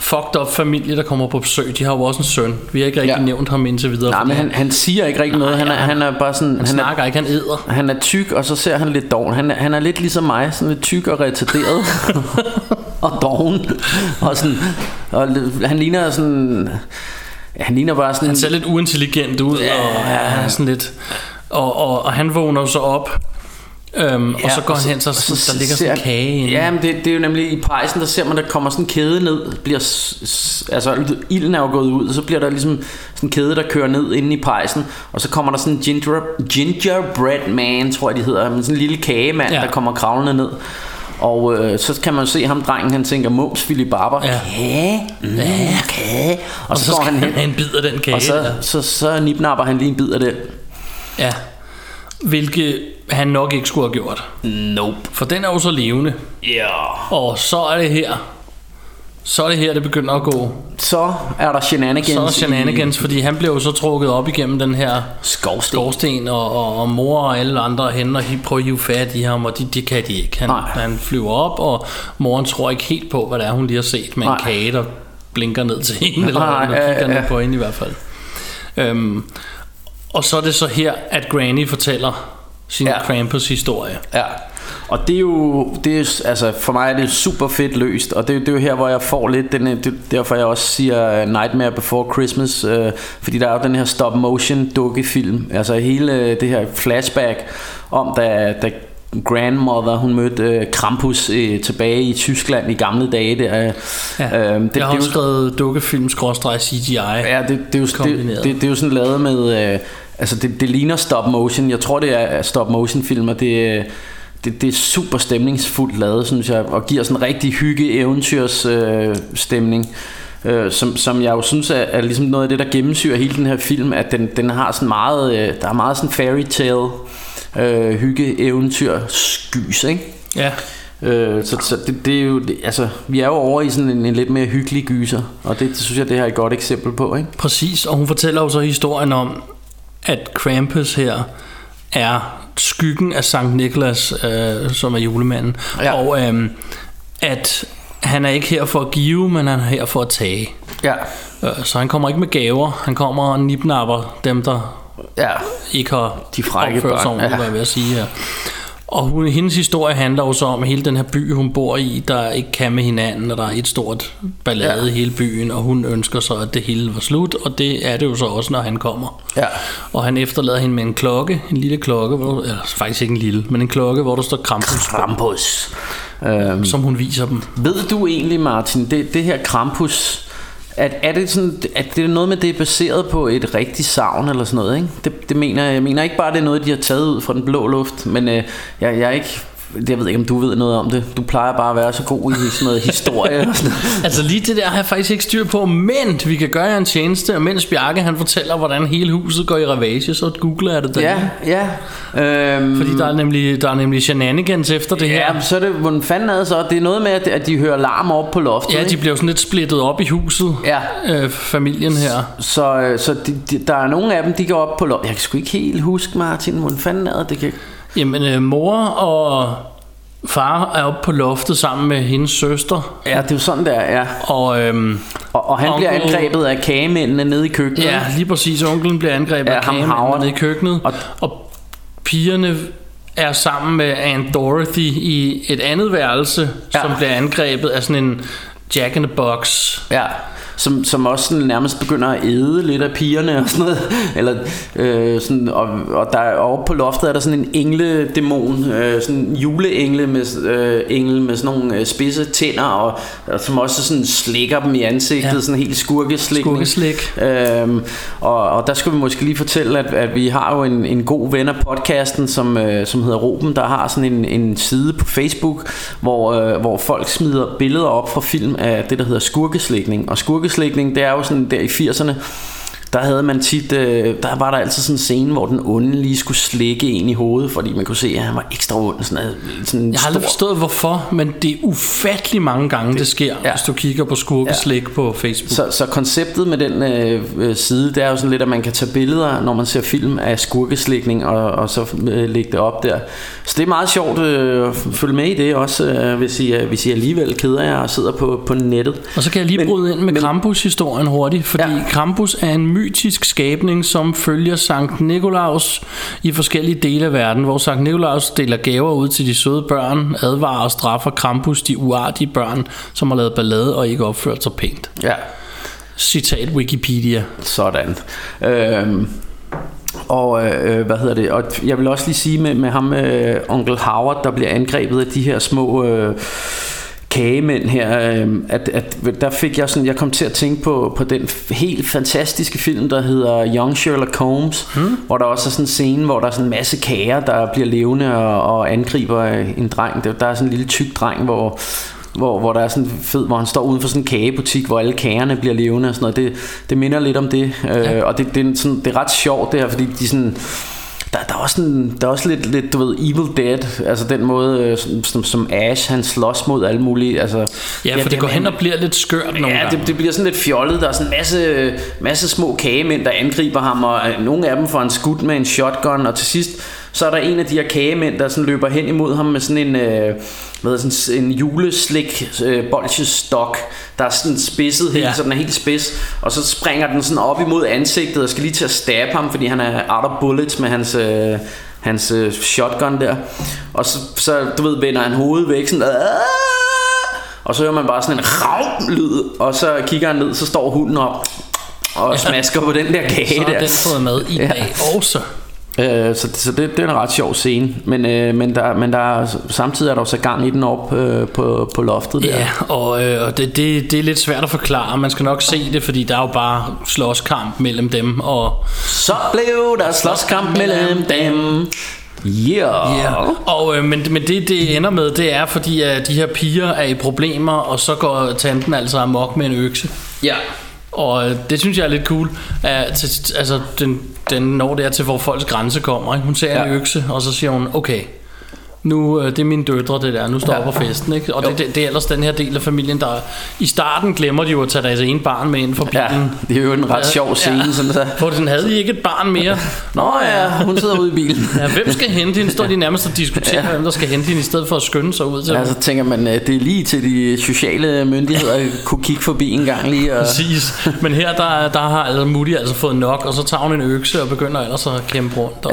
fucked up familie, der kommer på besøg. De har jo også en søn. Vi har ikke rigtig Ja. nævnt ham indtil videre. Nej, men han, han siger ikke rigtig noget. Han er, han er bare sådan... han Han er, snakker ikke, han æder. han er tyk, og så ser han lidt doven. Han er, han er lidt ligesom mig, sådan lidt tyk og retarderet. og doven. Og, sådan, og han ligner sådan... Ja, han ligner bare sådan... Han ser lidt uintelligent ud, Ja. og ja, han er sådan lidt... Og, og, og han vågner så op, øhm, og så går han hen, så, så der ligger sådan en kage inde. Ja, men det, det er jo nemlig i pejsen, der ser man, der kommer sådan en kæde ned. Bliver, altså, ilden er jo gået ud, og så bliver der ligesom sådan en kæde, der kører ned inde i pejsen. Og så kommer der sådan en ginger, gingerbread man, tror jeg de hedder. Men sådan en lille kagemand, ja. Ja. der kommer kravlende ned. Og øh, så kan man se ham, drengen, han tænker, mums, Philip Barber. Ja. Kage? Mm, kage. Og, og så, så, går han han hen, have en bid af den kage. og så, der. så, så nipnapper han lige en bid af det. Ja. Hvilket han nok ikke skulle have gjort. Nope. For den er jo så levende. Ja. Og så er det her. Så er det her, det begynder at gå. Så er der shenanigans. Så er der shenanigans, fordi han blev jo så trukket op igennem den her Skovsten. skorsten, og, og, og mor og alle andre henne og prøver at hive fat i ham, og det de kan de ikke. Han, Nej. han flyver op, og moren tror ikke helt på, hvad det er, hun lige har set med Nej. en kage, der blinker ned til hende, eller, Nej, ja, kigger ja. ned på hende i hvert fald. Øhm, og så er det så her, at Granny fortæller sin Ja. ja. Krampus historie. Ja. Og det er jo, det er, altså for mig er det super fedt løst, og det, er- det er jo her, hvor jeg får lidt, den, det, er derfor jeg også siger Nightmare Before Christmas, øh, fordi der er jo den her stop motion dukkefilm, altså hele øh, det her flashback om, da, da grandmother, hun mødte øh, Krampus øh, tilbage i Tyskland i gamle dage. Der, øh, Ja. øhm, Det, jeg har er også skrevet dukkefilm CGI. Ja, det, det, er jo, det, det, det er jo sådan lavet med... Øh, altså, det, det ligner stop motion. Jeg tror, det er stop motion film, og det, øh, det, det er super stemningsfuldt lavet, synes jeg, og giver sådan en rigtig hygge eventyrs øh, stemning. øh, som, som jeg jo synes er, er ligesom noget af det, der gennemsyrer hele den her film, at den, den har sådan meget, øh, der er meget sådan fairy tale, øh, hygge, eventyr, skys, ikke? Ja. Øh, så så det, det er jo, det, altså, vi er jo over i sådan en, en lidt mere hyggelig gyser, og det, det synes jeg, det her er et godt eksempel på, ikke? Præcis, og hun fortæller jo så historien om, at Krampus her er skyggen af Sankt Niklas, øh, som er julemanden, Ja. og øh, at han er ikke her for at give, men han er her for at tage. Ja. Øh, Så han kommer ikke med gaver, han kommer og nipnapper dem, der Ja. ikke har De frække opført sig ordentligt, ja. hvad jeg vil sige her. Og hun, hendes historie handler jo så om hele den her by, hun bor i, der ikke kan med hinanden, og der er et stort ballade Ja. i hele byen, og hun ønsker så, at det hele var slut, og det er det jo så også, når han kommer. Ja. Og han efterlader hende med en klokke, en lille klokke, hvor, eller faktisk ikke en lille, men en klokke, hvor der står Krampus, Krampus. Øhm, som hun viser dem. Ved du egentlig, Martin, det, det her Krampus, at, er det sådan, at det er noget med, det er baseret på et rigtigt savn eller sådan noget, ikke? Det, det mener jeg. Jeg mener ikke bare, det er noget, de har taget ud fra den blå luft, men øh, jeg, jeg er ikke... Jeg ved ikke, om du ved noget om det. Du plejer bare at være så god i sådan noget historie og sådan noget. Altså lige det der har jeg faktisk ikke styr på, men vi kan gøre jer en tjeneste, og mens Bjarke han fortæller, hvordan hele huset går i ravage, så googler jeg det der. Ja, ja. Øhm, Fordi der er nemlig, der er nemlig shenanigans efter det her. Ja, så er det, hvordan fanden er det så? Det er noget med, at, at de hører larm op på loftet, Ja, de bliver jo sådan lidt splittet op i huset, Ja. øh, familien her. Så, så de, de, der er nogle af dem, de går op på loftet. Jeg kan sgu ikke helt huske, Martin, hvordan fanden er det? det kan... Jamen, øh, mor og far er oppe på loftet sammen med hendes søster. Ja, det er jo sådan, der ja. Og, øhm, Og, og han Onkel- bliver angrebet af kagemændene nede i køkkenet. ja, lige præcis. Onklen bliver angrebet Ja, af kagemændene nede i køkkenet. Og- Og, pigerne er sammen med Aunt Dorothy i et andet værelse, ja. som bliver angrebet af sådan en Jack in the Box. Ja, som, som også sådan nærmest begynder at æde lidt af pigerne og sådan noget. Eller, øh, sådan, og, og der er oppe på loftet er der sådan en engledæmon, øh, sådan en juleengle med, øh, engel med sådan nogle øh, spidse tænder, og, og som også sådan slikker dem i ansigtet, ja. Sådan helt skurkeslikning. Skurkeslik. Øhm, og, og der skal vi måske lige fortælle, at, at vi har jo en, en god ven af podcasten, som, øh, som hedder Ruben, der har sådan en, en side på Facebook, hvor, øh, hvor folk smider billeder op fra film af det, der hedder skurkeslikning. Og skurkeslikning, det er jo sådan der i 80'erne, der havde man tit, øh, der var der altid sådan en scene, hvor den onde lige skulle slikke en i hovedet, fordi man kunne se, at han var ekstra ond. Sådan, sådan Jeg har aldrig stor- forstået hvorfor, men det er ufattelig mange gange, det sker, ja. hvis du kigger på skurkeslik ja. på Facebook. Så, så konceptet med den øh, øh, side, det er jo sådan lidt, at man kan tage billeder, når man ser film af skurkeslikning, og, og så øh, lægge det op der. Så det er meget sjovt øh, at følge med i det også, øh, hvis, I, øh, hvis I alligevel keder jer og sidder på, på nettet. Og så kan jeg lige Men- bryde ind med men- Krampus-historien hurtigt, fordi Ja. Krampus er en mytisk skabning, som følger Sankt Nikolaus i forskellige dele af verden, hvor Sankt Nikolaus deler gaver ud til de søde børn, advarer og straffer Krampus de uartige børn, som har lavet ballade og ikke opført sig pænt. Ja, Citat Wikipedia. sådan. Øhm, og øh, hvad hedder det? Og jeg vil også lige sige med, med ham, øh, onkel Howard, der bliver angrebet af de her små... Øh, kagemænd her, øh, at, at der fik jeg sådan, jeg kom til at tænke på, på den helt fantastiske film, der hedder Young Sherlock Holmes, hmm. hvor der også er sådan en scene, hvor der er sådan en masse kager, der bliver levende og, og angriber øh, en dreng. Der, er sådan en lille tyk dreng, hvor hvor, hvor der er sådan fed, hvor han står uden for sådan en kagebutik, hvor alle kagerne bliver levende og sådan noget. Det, det minder lidt om det, ja. øh, og det, det, er sådan, det er ret sjovt det her, fordi de sådan, der, der, er også sådan, der er også lidt, lidt, du ved, Evil Dead, altså den måde, øh, som, som, som Ash, han slås mod alle mulige, altså... Ja, for det går hen og bliver lidt skørt nogle Ja, gange. det, det bliver sådan lidt fjollet. Der er sådan en masse, masse små kagemænd, der angriber ham, og øh, nogle af dem får en skud med en shotgun, og til sidst, så er der en af de her kagemænd, der sådan løber hen imod ham med sådan en, øh, hvad sådan en juleslik øh, bolchestok, der er sådan spidset helt, Ja. så den er helt spids, og så springer den sådan op imod ansigtet og skal lige til at stabbe ham, fordi han er out of bullets med hans... Øh, hans øh, shotgun der og så, så du ved vender han hovedet væk sådan og så hører man bare sådan en rav lyd og så kigger han ned så står hunden op og smasker på den der kage Så har der den fået med i Ja. dag også. Øh, så så det, det er en ret sjov scene Men, øh, men, der, men der er, samtidig er der også gang i den op øh, på, på loftet der. Ja, og, øh, og det, det, det er lidt svært at forklare. Man skal nok se det, fordi der er jo bare slåskamp mellem dem. Og, Så blev der slåskamp mellem dem Yeah, ja, og, øh, men, men det, det ender med, det er, fordi at de her piger er i problemer, og så går tanten altså amok med en økse. Ja. Og øh, det synes jeg er lidt cool. At, altså, den, den når der til, hvor folks grænse kommer. Ikke? Hun ser ja. en økse, og så siger hun, okay, nu, øh, det er mine døtre, det der. Nu stopper ja. festen. Ikke? Og det, det, det, er ellers den her del af familien, der... I starten glemmer de jo at tage deres ene barn med ind for bilen. Ja, det er jo en ret sjov scene, sådan så. Hvor sådan, havde I ikke et barn mere? Nå ja, hun sidder ude i bilen. Ja, hvem skal hente hende? Står de nærmest og diskuterer, ja. hvem der skal hente hende, i stedet for at skynde sig ud til Ja, så tænker man, at det er lige til de sociale myndigheder at kunne kigge forbi en gang lige. Og... Præcis. Men her, der, der har altså Moody altså fået nok, og så tager hun en økse og begynder ellers at kæmpe rundt. Og,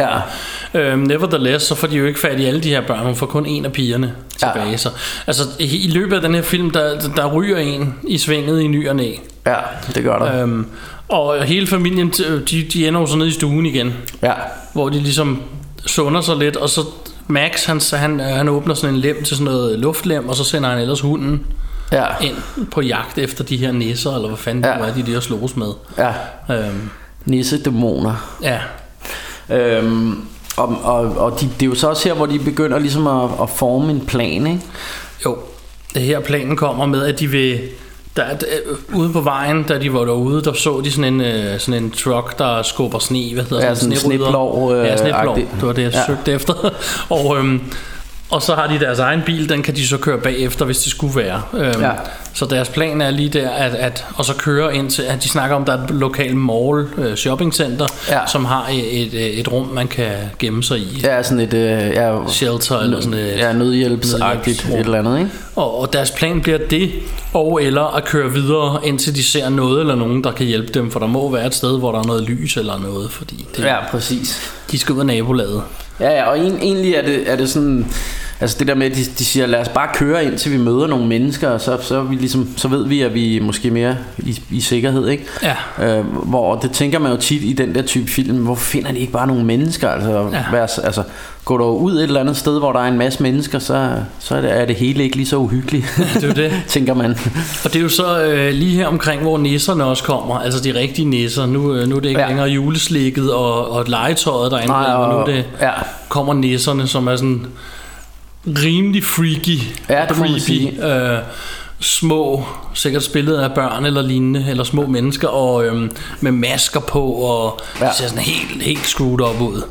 ja. øhm, nevertheless, så får de jo ikke fat i alle de her børn. Hun får kun en af pigerne tilbage. Ja. Så, altså, i, løbet af den her film, der, der ryger en i svinget i ny og næ. Ja, det gør der. Øhm, og hele familien, de, de ender jo så nede i stuen igen. Ja. Hvor de ligesom sunder sig lidt, og så Max, han, han, han åbner sådan en lem til sådan noget luftlem, og så sender han ellers hunden ja. ind på jagt efter de her nisser, eller hvad fanden ja. det er, de der slås med. Ja. Øhm, Nisse-dæmoner. Ja. Øhm, og og, og de, det er jo så også her, hvor de begynder ligesom at, at forme en plan, ikke? Jo, det her planen kommer med, at de vil... Der, der, ude på vejen, da de var derude, der så de sådan en, øh, sådan en truck, der skubber sne. Hvad hedder Ja, sådan en sneplov, øh, ja, sneplov. agtig. Det var det, jeg ja. søgte efter. og, øhm, og så har de deres egen bil, den kan de så køre bagefter, hvis det skulle være. Øhm, Ja. Så deres plan er lige der, at, at og så køre ind til, at de snakker om, der er et lokalt mall, øh, shoppingcenter, Ja. som har et, et, et rum, man kan gemme sig i. Ja, sådan et... Øh, ja, Shelter eller sådan et Ja, nødhjælpsagtigt et eller andet, ikke? Og, og deres plan bliver det, og eller at køre videre, indtil de ser noget eller nogen, der kan hjælpe dem. For der må være et sted, hvor der er noget lys eller noget, fordi det, Ja, præcis. de skal ud af nabolaget. Ja, ja, og en, egentlig er det, er det sådan... Altså det der med, at de, de siger, lad os bare køre ind, til vi møder nogle mennesker, og så, så, vi ligesom, så ved vi, at vi er måske mere i, i sikkerhed, ikke? Ja. Øh, hvor det tænker man jo tit i den der type film, hvor finder de ikke bare nogle mennesker? Altså, Ja. ja. vær, altså går du ud et eller andet sted, hvor der er en masse mennesker, så, så er, det, er det hele ikke lige så uhyggeligt, Det er det. tænker man. Og det er jo så øh, lige her omkring, hvor nisserne også kommer, altså de rigtige nisser. Nu, øh, nu er det ikke ja. Ja. længere juleslikket og, og legetøjet, der er Nej, men nu og- det, ja. kommer nisserne, som er sådan rimelig freaky, Ja, det må creepy, sige. øh, små, sikkert spillet af børn eller lignende, eller små mennesker, og øhm, med masker på, og ja. Ser sådan helt, helt screwed op ud.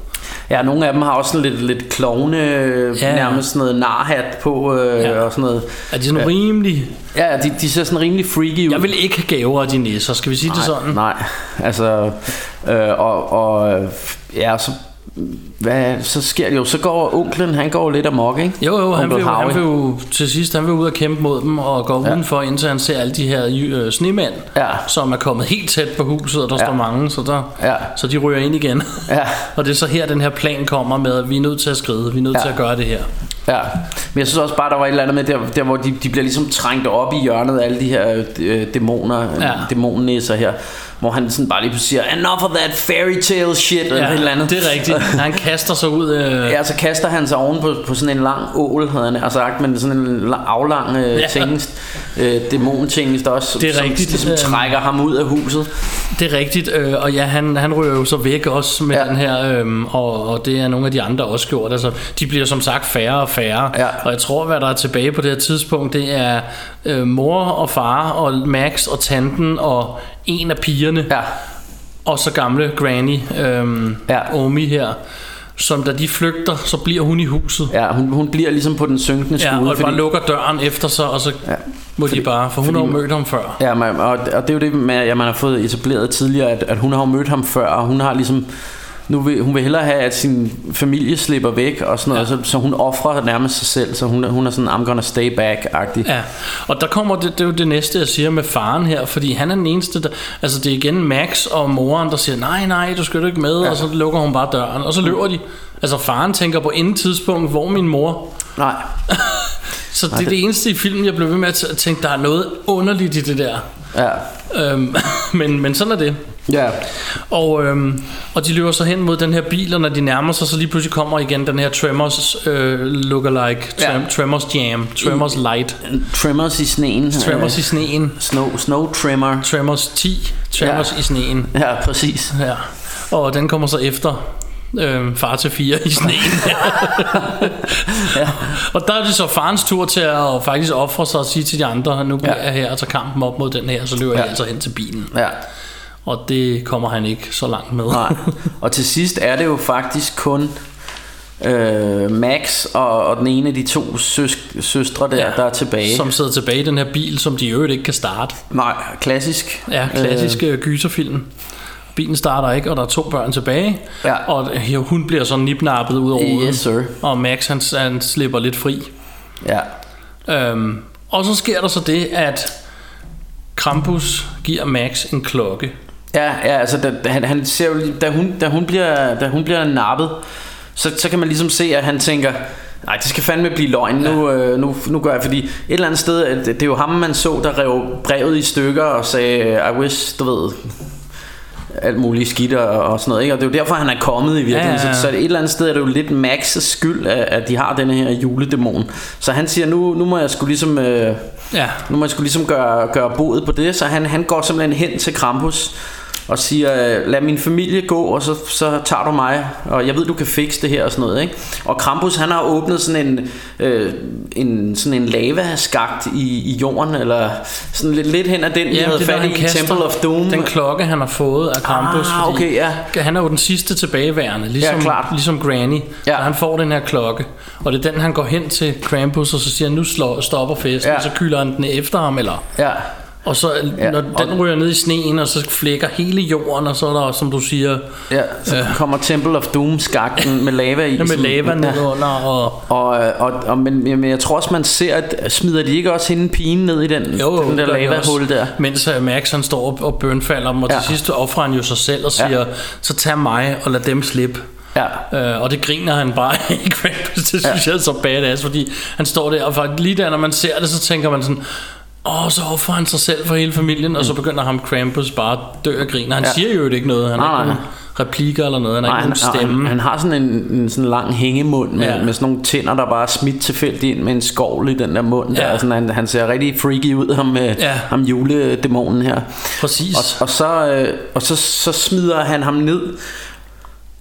Ja, nogle af dem har også sådan lidt, lidt klovne, Ja. nærmest sådan noget narhat på, øh, Ja. og sådan noget. Er de sådan rimelig... Ja, de, de ser sådan rimelig freaky ud. Jeg vil ikke have gaver af de nisser, skal vi sige det sådan? Nej, altså, øh, og, og øh, ja, så, hvad, så sker det jo, så går onklen, han går lidt amok, ikke? Jo, jo, han vil, han vil jo til sidst han vil ud og kæmpe mod dem og gå ja. udenfor, indtil han ser alle de her øh, snemænd, Ja. som er kommet helt tæt på huset, og der. Ja. står mange, så, der, Ja. så de ryger ind igen. Ja. og det er så her, den her plan kommer med, at vi er nødt til at skride, vi er nødt Ja. til at gøre det her. Ja, men jeg synes også bare, der var et eller andet med der, der hvor de, de bliver ligesom trængt op i hjørnet af alle de her øh, dæmoner, Ja. ja. dæmonnisser her, hvor han sådan bare lige pludselig siger, enough of that fairy tale shit, eller et eller andet. det er rigtigt. Han kaster sig ud. Øh, Ja, så kaster han sig oven på, på sådan en lang ål, havde han nær sagt, men sådan en la- aflang øh, Ja. ja. tingest, øh, dæmontingest også, Det er som rigtigt, ligesom øh. trækker ham ud af huset. Det er rigtigt, øh, og ja, han, han ryger jo så væk også med ja. Ja. den her, øh, og, og det er nogle af de andre også gjort. Altså, de bliver som sagt færre og færre, Ja. og jeg tror, hvad der er tilbage på det her tidspunkt, det er øh, mor og far og Max og tanten og en af pigerne, Ja, og så gamle Granny, øh, Ja. Omi her, som da de flygter, så bliver hun i huset. ja hun, hun bliver ligesom på den synkende Ja, skude. og bare lukker døren efter sig, og så ja. Ja. må de Fordi- bare, for hun har jo fordi- mødt ham før. Ja, man, og, og det er jo det, med, at man har fået etableret tidligere, at, at hun har jo mødt ham før, og hun har ligesom... Nu vil, hun vil hellere have, at sin familie slipper væk og sådan noget, Ja. så, så hun offrer nærmest sig selv, så hun, er- hun er sådan, I'm gonna stay back-agtig. Ja, og der kommer det, det er jo det næste, jeg siger med faren her, fordi han er den eneste, der, altså det er igen Max og moren, der siger, nej, nej, du skal du ikke med, ja. og så lukker hun bare døren, og så løber de. Altså faren tænker på inden tidspunkt, hvor min mor? Nej, Så det er det eneste i filmen, jeg blev ved med at tænke, der er noget underligt i det der. ja. Øhm, men, men sådan er det. Ja, Og, øhm, og de løber så hen mod den her bil, og når de nærmer sig, så lige pludselig kommer igen den her Tremors øh, lookalike, Trem, Ja. Tremors Jam, Tremors Light, Tremors i sneen. Tremors i Øh, sneen, Snow, snow Trimmer. Tremors 10, Tremors Ja. i sneen. Ja, præcis. Ja, og den kommer så efter øh, far til fire i sneen. ja. Og der er det så farens tur til at faktisk ofre sig og sige til de andre, nu bliver Ja. jeg her og tager kampen op mod den her, så løber. Ja. jeg altså hen til bilen. Ja. Og det kommer han ikke så langt med. Nej. Og til sidst er det jo faktisk kun øh, Max og, og den ene af de to søs, søstre der, ja, der er tilbage. Som sidder tilbage i den her bil, som de i øvrigt ikke kan starte. Nej, klassisk. Ja, klassisk øh. gyserfilm. Bilen starter ikke, og der er to børn tilbage. Ja. Og øh, hun bliver så nipnappet ud over Yes, sir. Og Max han, han slipper lidt fri. Ja. Øhm, og så sker der så det, at Krampus giver Max en klokke. Ja, ja altså da, han, han ser jo, da hun, da hun bliver, da hun bliver nappet, så, så kan man ligesom se, at han tænker, nej, det skal fandme blive løgn, nu, øh, nu, nu gør jeg, fordi et eller andet sted, det, det er jo ham, man så, der rev brevet i stykker og sagde, I wish, du ved, alt muligt skidt og, og sådan noget, ikke? og det er jo derfor, han er kommet i virkeligheden, Ja, ja, ja. Så, så et eller andet sted er det jo lidt Max' skyld, at, at de har denne her juledæmon, så han siger, nu, nu må jeg sgu ligesom... Øh, Ja. nu må jeg skulle ligesom gøre, gøre bodet på det, så han, han går simpelthen hen til Krampus og siger, lad min familie gå, og så, så tager du mig, og jeg ved, du kan fikse det her og sådan noget. Ikke? Og Krampus, han har åbnet sådan en, øh, en, sådan en lavaskagt i, i jorden, eller sådan lidt, lidt hen ad den, vi Ja, havde fat i kaster Temple of Doom. Den klokke, han har fået af Krampus. Ah, okay, ja. Han er jo den sidste tilbageværende, ligesom, Ja, klart. ligesom Granny. Ja. Ja. Han får den her klokke, og det er den, han går hen til Krampus, og så siger, nu slår, stopper festen, Ja. og så kylder han den efter ham, eller... Ja. Og så Ja, når og- den ryger ned i sneen, og så flækker hele jorden, og så er der, som du siger, Ja, så Ja. kommer Temple of Doom skakten med lava i. ja, med lava ja. nedenunder, og Og, og, og men, men jeg tror også man ser at smider de ikke også hende pigen ned i den, jo, den der gør de lavahul der. Mens øh, Max han står op og bønfalder dem, og Ja. til sidst offrer han jo sig selv og siger, Ja. så tag mig og lad dem slippe. Ja. Øh, og det griner han bare i Krampus Det synes ja. jeg er så badass Fordi han står der Og faktisk lige der når man ser det Så tænker man sådan Åh så offrer han sig selv for hele familien Og så begynder ham Krampus bare at dø og griner Han Ja. siger jo ikke noget Han har ikke nej. nogen replikker eller noget Han har Nej, ikke han, nogen stemme han, han har sådan en, en sådan lang hængemund med, ja. Med sådan nogle tænder, der bare er smidt tilfældigt ind med en skovl i den der mund. Ja. Der. Sådan, han, han ser rigtig freaky ud, ham, ja. Ja. ham juledæmonen her. Præcis Og, og, så, øh, og så, så smider han ham ned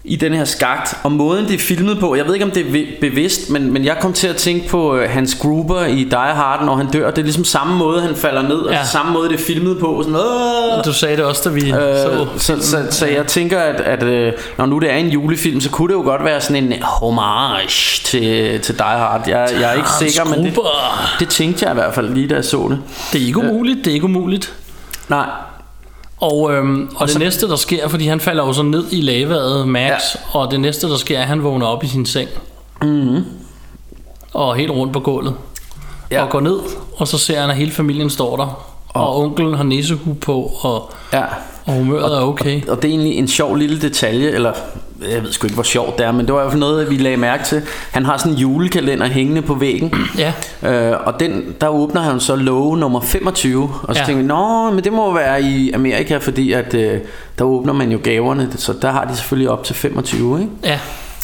i den her skagt Og måden det er filmet på Jeg ved ikke om det er vi- bevidst Men, men jeg kom til at tænke på øh, Hans Gruber i Die Hard Når han dør Det er ligesom samme måde han falder ned Og Ja. samme måde det er filmet på sådan, Åh! Du sagde det også da vi Øh, så så, så, så jeg tænker, at, at øh, når nu det er en julefilm, så kunne det jo godt være sådan en homage til, til Die Hard. Jeg, jeg er ikke Hans sikker, men det, Gruber. det tænkte jeg i hvert fald lige, da jeg så det. Det er ikke umuligt Det er ikke umuligt Nej, Og, øhm, og det næste der sker Fordi han falder jo så ned i lavaet Max Ja. Og det næste der sker er at Han vågner op i sin seng mm-hmm. Og helt rundt på gulvet Ja. og går ned, og så ser han, at hele familien står der. Og, og onkelen har nissehue på, og, ja. og humøret er okay. Og det er egentlig en sjov lille detalje, eller jeg ved sgu ikke, hvor sjovt det er, men det var i hvert fald noget, vi lagde mærke til. Han har sådan en julekalender hængende på væggen. Ja, Øh, og den, der åbner han så love nummer 25 Og så ja. Tænkte vi, nå, men det må være i Amerika Fordi at øh, der åbner man jo gaverne Så der har de selvfølgelig op til 25 ikke? ja.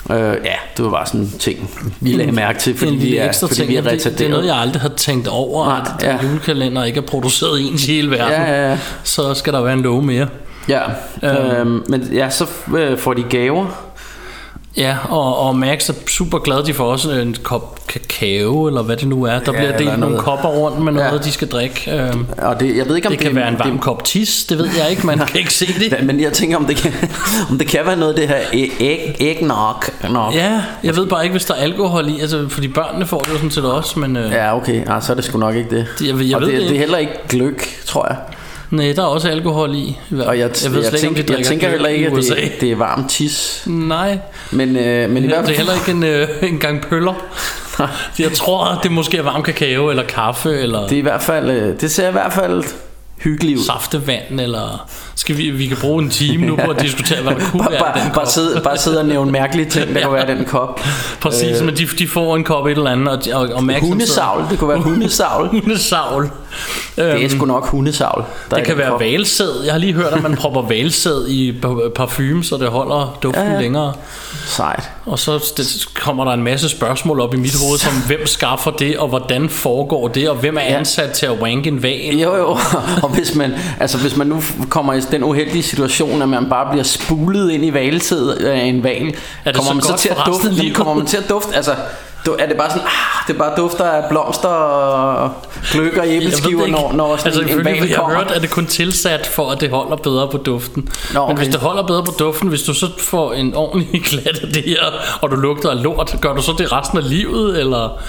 Øh, ja, det var bare sådan en ting Vi lagde mærke til Fordi vi er, ekstra fordi ting. vi er Jamen, det, det er retarderet noget, jeg aldrig har tænkt over, Nej, at ja. julekalender ikke er produceret ens i hele verden. Ja, ja, ja. Så skal der være en love mere. Ja, Øhm. øhm, men ja, så øh, får de gaver Ja, og, og Max er super glad, de får også en kop kakao, eller hvad det nu er. Der Ja, bliver delt nogle kopper rundt med noget, Ja. de skal drikke. Øhm, Og det, jeg ved ikke, om det kan være en varm kop tis, det ved jeg ikke, man kan ikke se det. Men jeg tænker, om det kan, om det kan være noget af det her æg, æg, eggnog. nok. Ja, jeg ved bare ikke, hvis der er alkohol i, altså, fordi børnene får det jo sådan set også, men øh, Ja, okay. Ah, så er det sgu nok ikke det. Det- jeg ved- jeg og ved det, det det er heller ikke gløk, tror jeg. Nej, der er også alkohol i. Og jeg, jeg, jeg, slet ikke, om de tænker, jeg tænker heller ikke, at det, det er varm tis. Nej, Men, øh, men i hvert det er fald... heller ikke en, øh, en gang pøller. Jeg tror, at det måske er varm kakao, eller kaffe, eller Det, er i hvert fald, øh, det ser i hvert fald hyggeligt ud. saftevand, eller skal vi, vi kan bruge en time nu på at diskutere, hvad der kunne Bare, være bare, den bare, sidde, bare sidde og nævne mærkelige ting, der Ja. kunne være den kop. Præcis, men de, de får en kop et eller andet, og, og, og Hundesavl, det kunne være hundesavl. Hundesavl. Det er sgu nok hundesavl. der er Det kan være valsæd. Jeg har lige hørt, at man propper valsæd i pa- parfume, så det holder duften Ja, ja, ja. ja. længere. Sejt. Og så det, kommer der en masse spørgsmål op i mit hoved, som hvem skaffer det, og hvordan foregår det, og hvem er Ja. ansat til at wanke en val? Jo, jo. Og hvis man, altså, hvis man nu kommer i den uheldige situation, at man bare bliver spulet ind i valsædet af en val. Er kommer så man godt til at dufte? livet? kommer man til at dufte? Altså, er det bare sådan, ah, det bare dufter af blomster og gløk og æbleskiver, når, når sådan altså, en ifølge, val jeg har kommer? hørt, at det kun tilsat for, at det holder bedre på duften. Nå, Men okay. hvis det holder bedre på duften, hvis du så får en ordentlig klat af det her, og du lugter af lort, gør du så det resten af livet, eller...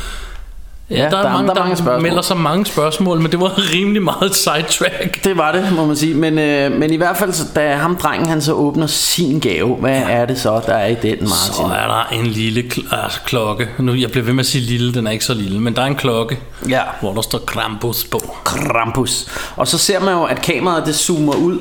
Ja, der er- der er mange spørgsmål. melder sig mange spørgsmål, men det var rimelig meget sidetrack. Det var det, må man sige. Men, øh, men i hvert fald, så, da ham drengen han så åbner sin gave, hvad er det så, der er i den, Så Martin? er der en lille kl- altså, klokke. Nu, jeg bliver ved med at sige lille, den er ikke så lille, men der er en klokke, Ja. hvor der står Krampus på. Krampus. Og så ser man jo, at kameraet det zoomer ud.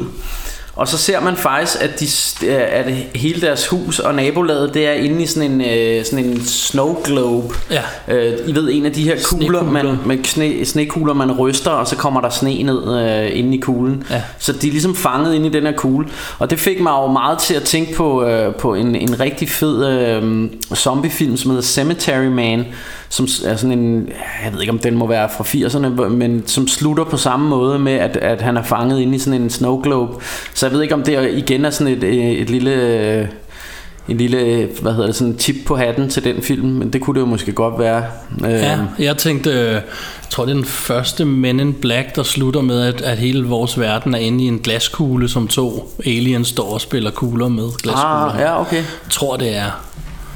Og så ser man faktisk, at, de, at hele deres hus og nabolaget, det er inde i sådan en, øh, sådan en snow globe. Ja. Øh, I ved, en af de her kugler, man, med sne, snekugler, man ryster, og så kommer der sne ned øh, inde i kuglen. Ja. Så de er ligesom fanget inde i den her kugle. Og det fik mig jo meget til at tænke på, øh, på en, en rigtig fed øh, zombiefilm, som hedder Cemetery Man, som er sådan en, jeg ved ikke om den må være fra 80'erne, men som slutter på samme måde med, at, at han er fanget inde i sådan en snow globe. Så jeg ved ikke om det igen er sådan et, øh, et lille... øh, en lille, hvad hedder det, sådan tip på hatten til den film, men det kunne det jo måske godt være. Øh, Ja, jeg tænkte, jeg tror det er den første Men in Black, der slutter med, at, at hele vores verden er inde i en glaskugle, som to aliens står og spiller kugler med glaskugler. ah, ja, okay. Jeg tror det er.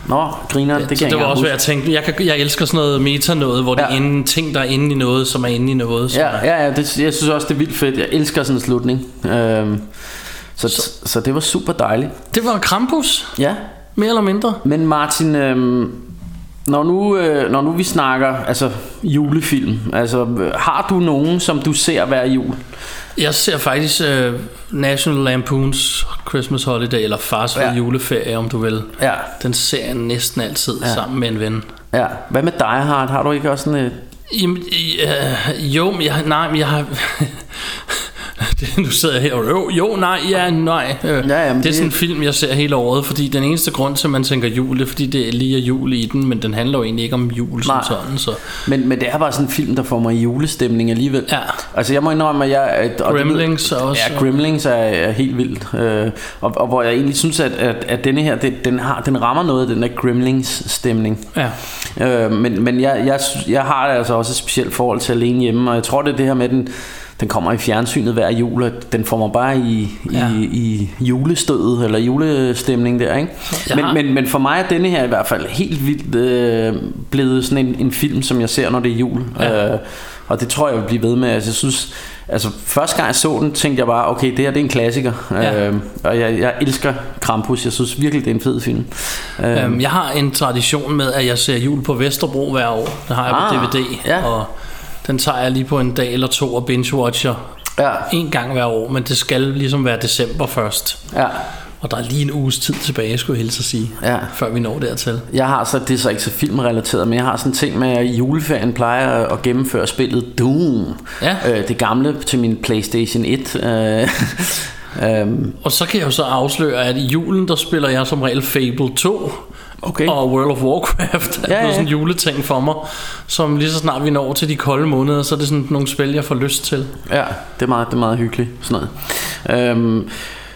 Nå, griner, det kan så det var også, hvad jeg tænkte. Jeg, kan, jeg elsker sådan noget meta noget, hvor ja. det Ja. er inde, ting, der er inde i noget, som er inde i noget. som er- Ja, ja, ja det, jeg synes også, det er vildt fedt. Jeg elsker sådan en slutning. Øhm, så, så, så det var super dejligt. Det var Krampus, Ja, mere eller mindre. men Martin, øhm, når, nu, øh, når nu vi snakker altså julefilm, altså har du nogen, som du ser hver jul? Jeg ser faktisk uh, National Lampoons Christmas Holiday, eller Fars ja. Juleferie, om du vil. Ja, Den ser jeg næsten altid. Ja. sammen med en ven. ja. Hvad med dig, Hart? Har du ikke også sådan et... Jamen, øh, jo, men jeg, nej, men jeg har... Det- nu sidder jeg her og jo, jo, nej, ja, nej. Øh, Ja, jamen, det er det- sådan en film, jeg ser hele året, fordi den eneste grund til, at man tænker jul, det er, fordi det er lige er jul i den, men den handler jo egentlig ikke om jul som Nej. sådan, så... Men, men det er bare sådan en film, der får mig i julestemning alligevel. Ja. Altså jeg må indrømme, at jeg... Og det Gremlings er også- Ja, Gremlings er, er helt vildt. Øh, og, og hvor jeg egentlig synes, at, at, at denne her, det, den, har, den rammer noget af den der Gremlings stemning. Ja. Øh, men men jeg, jeg, jeg har altså også et specielt forhold til alene hjemme, og jeg tror, det er det her med, den, den kommer i fjernsynet hver jul, og den får mig bare i, Ja. i, i julestødet, eller julestemning der, ikke? Jeg Men, men, men for mig er denne her i hvert fald helt vildt øh, blevet sådan en, en film, som jeg ser, når det er jul. Ja. Øh, og det tror jeg, vil blive ved med. Altså, jeg synes, altså, første gang jeg så den, tænkte jeg bare, okay, det her det er en klassiker. Ja. Øh, og jeg, jeg elsker Krampus. Jeg synes virkelig, det er en fed film. Øh, Øhm, jeg har en tradition med, at jeg ser jul på Vesterbro hver år. Det har jeg på Ah, DVD, ja. og den tager jeg lige på en dag eller to og binge-watcher ja, en gang hver år, men det skal ligesom være december først. ja. Og der er lige en uges tid tilbage, skulle jeg helst at sige, Ja. før vi når dertil. Jeg har så, det er så ikke så filmrelateret, men jeg har sådan en ting med, at i juleferien plejer at gennemføre spillet Doom. Ja. Øh, det gamle til min Playstation 1. Øh, øhm, Og så kan jeg jo så afsløre, at i julen, der spiller jeg som regel Fable 2. Okay. Og World of Warcraft er Ja, ja. sådan en juleting for mig, som lige så snart vi når til de kolde måneder, så er det sådan nogle spil, jeg får lyst til. ja, det er meget, det er meget hyggeligt. Sådan noget. Øhm,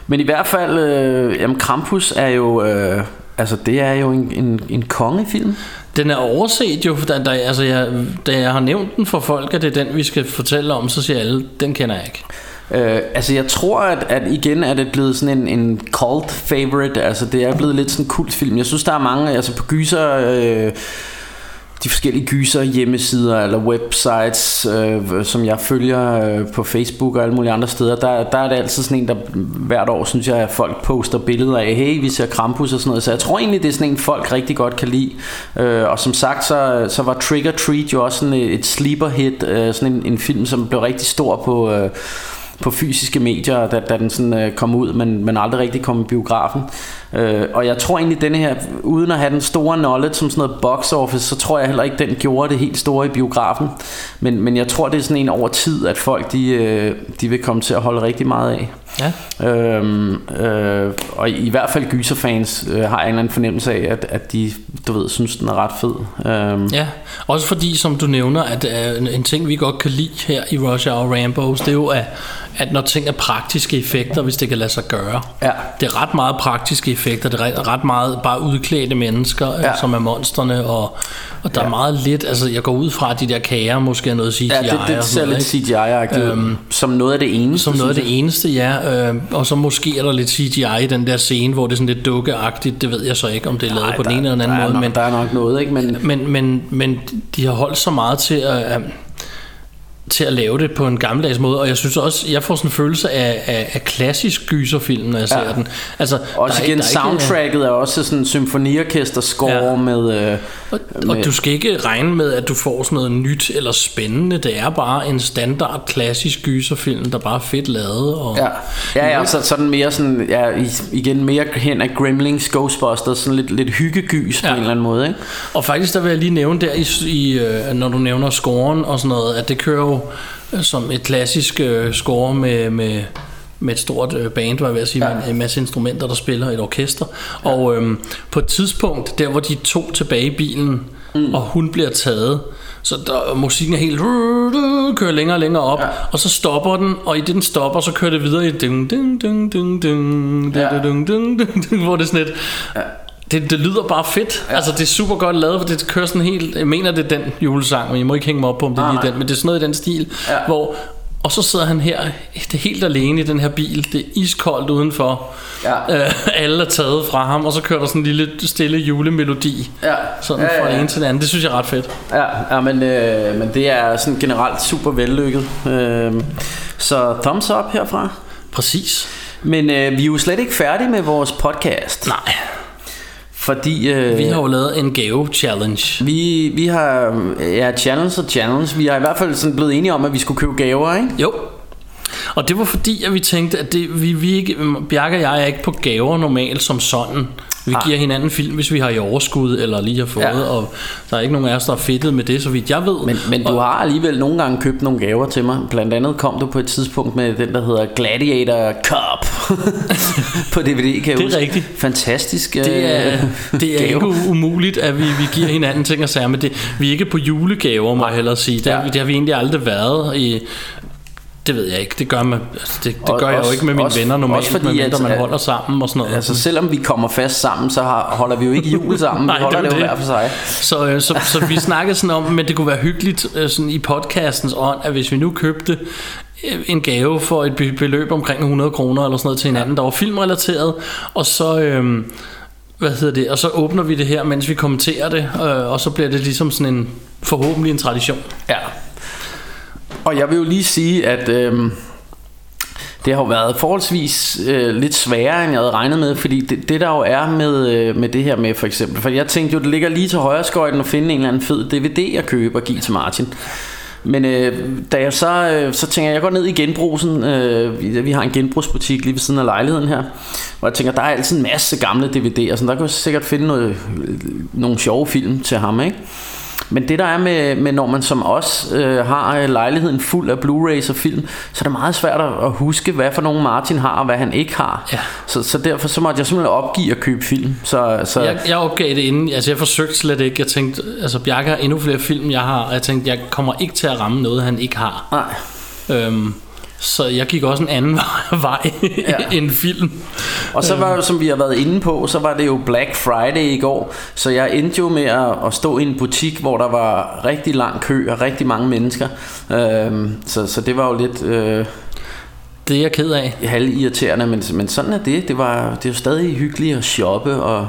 men i hvert fald, øh, jamen Krampus er jo, øh, altså det er jo en, en, en kongefilm. Den er overset jo, da, da, altså jeg, da jeg har nævnt den for folk, at det er den, vi skal fortælle om, så siger alle, den kender jeg ikke. Øh, altså jeg tror at, at igen er det blevet sådan en, en cult favorite. Altså det er blevet lidt sådan en kultfilm. Jeg synes der er mange Altså på gyser øh, De forskellige gyser hjemmesider Eller websites øh, Som jeg følger øh, på Facebook Og alle mulige andre steder der, der er det altid sådan en der Hvert år synes jeg at folk poster billeder af Hey vi ser Krampus og sådan noget. Så jeg tror egentlig det er sådan en folk rigtig godt kan lide. Øh, Og som sagt så, så var Trick or Treat jo også sådan et, et sleeper hit øh, Sådan en, en film som blev rigtig stor på øh, på fysiske medier, da, da den sådan øh, kom ud, men, men aldrig rigtig kom i biografen. Øh, og jeg tror egentlig, denne her, uden at have den store knowledge som sådan noget box office, så tror jeg heller ikke, den gjorde det helt store i biografen. Men, men jeg tror, det er sådan en over tid, at folk de, øh, de vil komme til at holde rigtig meget af. Ja. Øhm, øh, og i, i hvert fald gyserfans øh, har en eller anden fornemmelse af, at, at de, du ved, synes, den er ret fed. Øhm, Ja, også fordi, som du nævner, at uh, en ting, vi godt kan lide her i Rush Hour Rambos, det er jo, at, at når ting er praktiske effekter, hvis det kan lade sig gøre. Ja. Det er ret meget praktiske effekter, det er ret- meget bare udklædte mennesker. Ja. som er monsterne, og, og der ja. er meget lidt, altså jeg går ud fra, at de der kager måske er noget CGI. ja, det, og det sådan ser lidt? CGI-agtigt øhm, som noget af det eneste. Som noget af det eneste, ja. Øh, og så måske er der lidt CGI i den der scene, hvor det er sådan lidt dukkeagtigt. Det ved jeg så ikke, om det er lavet jeg. på den ene eller den anden måde. nok, Men, der er nok noget, ikke? Men, men, men, men de har holdt så meget til at, til at lave det på en gammeldags måde, og jeg synes også, jeg får sådan en følelse af, af, af klassisk gyserfilm, når jeg ser Ja. den. Altså, også der er igen, ikke- der er ikke- soundtracket er også sådan en symfoniorkester-score Ja. ja. med... Øh, Og, med og du skal ikke regne med, at du får sådan noget nyt eller spændende. Det er bare en standard klassisk gyserfilm, der bare er fedt lavet. Og, Ja, ja, ja så, sådan mere sådan, ja, igen mere hen af Gremlings, Ghostbusters, sådan lidt, lidt hyggegys ja. på en eller anden måde, ikke? Og faktisk der vil jeg lige nævne der, i, i, øh, når du nævner scoren og sådan noget, at det kører jo øh, som et klassisk øh, score med, med, med et stort øh, band, var jeg ved at sige, ja. med en masse instrumenter, der spiller et orkester. Ja. Og øhm, på et tidspunkt, der hvor de to tilbage i bilen, mm. og hun bliver taget, så der, musikken er helt kører længere og længere op, ja. og så stopper den, og i det den stopper, så kører det videre i ding, ding, ding, ding, ding, Ja. ding, ding, ding, ding, hvor det er sådan det, det lyder bare fedt. Ja. Altså, det er super godt lavet, for det kører sådan helt... Jeg mener, det er den julesang, men jeg må ikke hænge mig op på, om det er lige den. Men det er sådan noget i den stil, Ja. hvor... Og så sidder han her, det helt alene i den her bil. Det er iskoldt udenfor. Ja. Øh, alle er taget fra ham, og så kører der sådan en lille stille julemelodi. Ja. Sådan Ja, fra ja, det ja. ene til det andet. Det synes jeg er ret fedt. Ja, ja men, øh, men det er sådan generelt super vellykket. Øh, så thumbs up herfra. Præcis. Men øh, vi er jo slet ikke færdige med vores podcast. Nej, Fordi øh, vi har jo lavet en gave-challenge. vi, vi har ja, challenge og challenge. Vi har i hvert fald sådan blevet enige om, at vi skulle købe gaver, ikke? Jo. Og det var fordi, at vi tænkte, at det, vi, vi ikke, Bjarke og jeg er ikke på gaver normalt som sådan. Vi Nej. giver hinanden film, hvis vi har i overskud, eller lige har fået, Ja. og der er ikke nogen af os, der er fedtet med det, så vidt jeg ved. Men, men du og, har alligevel nogle gange købt nogle gaver til mig. Blandt andet kom du på et tidspunkt med den, der hedder Gladiator Cup på DVD, kan jeg Det er huske. rigtigt. Fantastisk øh, det er, det er gave. ikke umuligt, at vi, vi giver hinanden ting og sager, men det, vi er ikke på julegaver, må jeg hellere sige. Det, har, Ja. det har vi egentlig aldrig været i... Det ved jeg ikke. Det gør, man, altså det, det Og- gør jeg jo også- ikke med mine også- venner normalt, også fordi, medmindre at- man holder sammen og sådan noget. Altså selvom vi kommer fast sammen, så har, holder vi jo ikke jul sammen. Nej, vi holder det det, jo hver for sig. Så, øh, så, så vi snakkede sådan om, men det kunne være hyggeligt øh, sådan i podcastens ånd, at hvis vi nu købte øh, en gave for et beløb omkring 100 kroner eller sådan noget til hinanden, der var filmrelateret, og så... Øh, hvad hedder det? Og så åbner vi det her, mens vi kommenterer det, øh, og så bliver det ligesom sådan en forhåbentlig en tradition. Ja. Og jeg vil jo lige sige, at øh, det har jo været forholdsvis øh, lidt sværere, end jeg havde regnet med, fordi det, det der jo er med, øh, med det her med for eksempel, for jeg tænkte jo, det ligger lige til højre skøjten at finde en eller anden fed DVD at købe og give til Martin. Men øh, da jeg så, øh, så tænker jeg, jeg går ned i genbrugsen, øh, vi, vi har en genbrugsbutik lige ved siden af lejligheden her, hvor jeg tænker, der er altid en masse gamle DVD'er, så der kan jeg sikkert finde noget, øh, nogle sjove film til ham, ikke? Men det der er med, med når man som os øh, har øh, lejligheden fuld af Blu-rays og film, så er det meget svært at, at huske, hvad for nogle Martin har og hvad han ikke har. Ja. Så, så derfor så måtte jeg simpelthen opgive at købe film. Så, så Jeg, jeg opgav det inden, altså jeg forsøgte slet ikke, jeg tænkte, altså Bjarke har endnu flere film, jeg har, og jeg tænkte, jeg kommer ikke til at ramme noget, han ikke har. nej. Øhm, så jeg gik også en anden vej Ja. end film. Og så var det jo, som vi har været inde på, så var det jo Black Friday i går. Så jeg endte jo med at, at stå i en butik, hvor der var rigtig lang kø og rigtig mange mennesker. Øhm, så, så det var jo lidt... Øh, Det er jeg ked af. halvirriterende, men, men sådan er det. Det, var, det er jo stadig hyggeligt at shoppe og,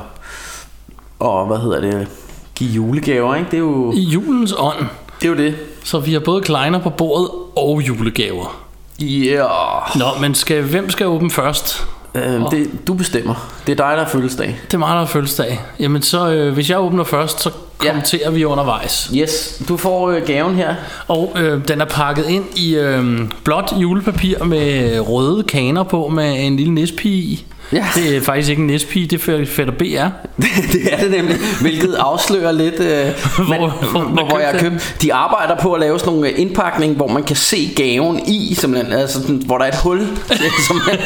og hvad hedder det, give julegaver, ikke? Det er jo I julens ånd, det. Er jo det. så vi har både kleiner på bordet og julegaver. Yeah. Nå, men skal, hvem skal åbne først? Øhm, det, du bestemmer. Det er dig, der er fødselsdag. Det er mig, der har fødselsdag. Jamen så, øh, hvis jeg åbner først, så kommenterer vi undervejs. Yes, du får øh, gaven her. Og øh, den er pakket ind i øh, blåt julepapir med røde kaner på med en lille nispige i. Ja. Det er faktisk ikke en Nispige, det er Fætter BR. det er det nemlig, hvilket afslører lidt, øh, Hvor- men, hvor man hvor, hvor jeg købte købt. De arbejder på at lave sådan nogle øh, indpakning, hvor man kan se gaven i, simpelthen, altså sådan, hvor der er et hul. som man,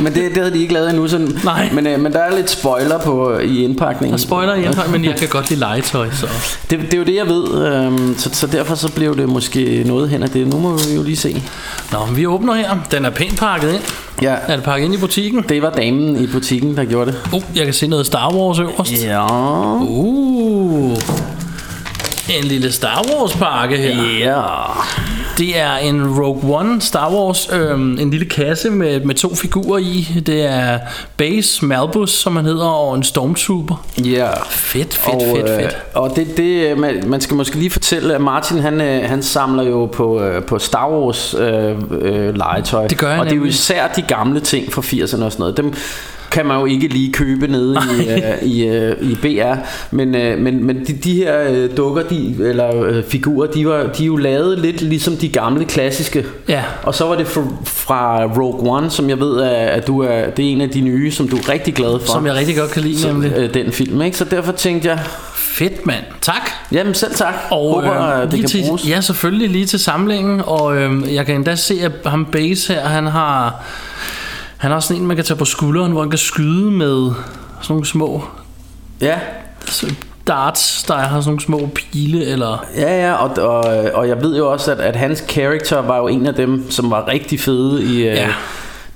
men det, det havde de ikke lavet endnu. Sådan, Nej. Men, øh, men der er lidt spoiler på i indpakningen. Og spoiler i indhold, men jeg kan godt lide legetøj, så... Det, det er jo det, jeg ved, øhm, så, så derfor så blev det måske noget hen af det. Nu må vi jo lige se. Nå, vi åbner her. Den er pænt pakket ind. Ja, Er det pakket ind i butikken? det var damen i butikken, der gjorde det. Uh, jeg kan se noget Star Wars øverst. Ja. Uh, en lille Star Wars pakke her. Ja. Det er en Rogue One Star Wars, øhm, en lille kasse med, med to figurer i. Det er Base Malbus, som han hedder, og en Stormtrooper. Ja. Fedt, fedt, og, fedt, øh, fedt. Og det, det man, man skal måske lige fortælle at Martin han, øh, han samler jo på, øh, på Star Wars øh, øh, legetøj. Det gør jeg Og det er jo nemlig. især de gamle ting fra 80'erne og sådan noget. Dem kan man jo ikke lige købe nede i, øh, i, øh, i BR. Men, øh, men, men de, de her øh, dukker, de, eller øh, figurer, de, var, de er jo lavet lidt ligesom de gamle klassiske. Ja. Og så var det fra, fra Rogue One, som jeg ved, at, du er, det er en af de nye, som du er rigtig glad for. Som jeg rigtig godt kan lide, Så, nemlig. øh, den film, ikke? Så derfor tænkte jeg, Fedt, mand. Tak. Jamen selv tak. Og Håber, øh, det kan til, bruges. Ja, selvfølgelig lige til samlingen. Og øh, jeg kan endda se, at ham Base her, han har... Han har sådan en, man kan tage på skulderen, hvor han kan skyde med sådan nogle små Ja, darts, der har sådan nogle små pile, eller... ja, ja og, og, og jeg ved jo også, at, at hans character var jo en af dem, som var rigtig fede i... øh, Ja.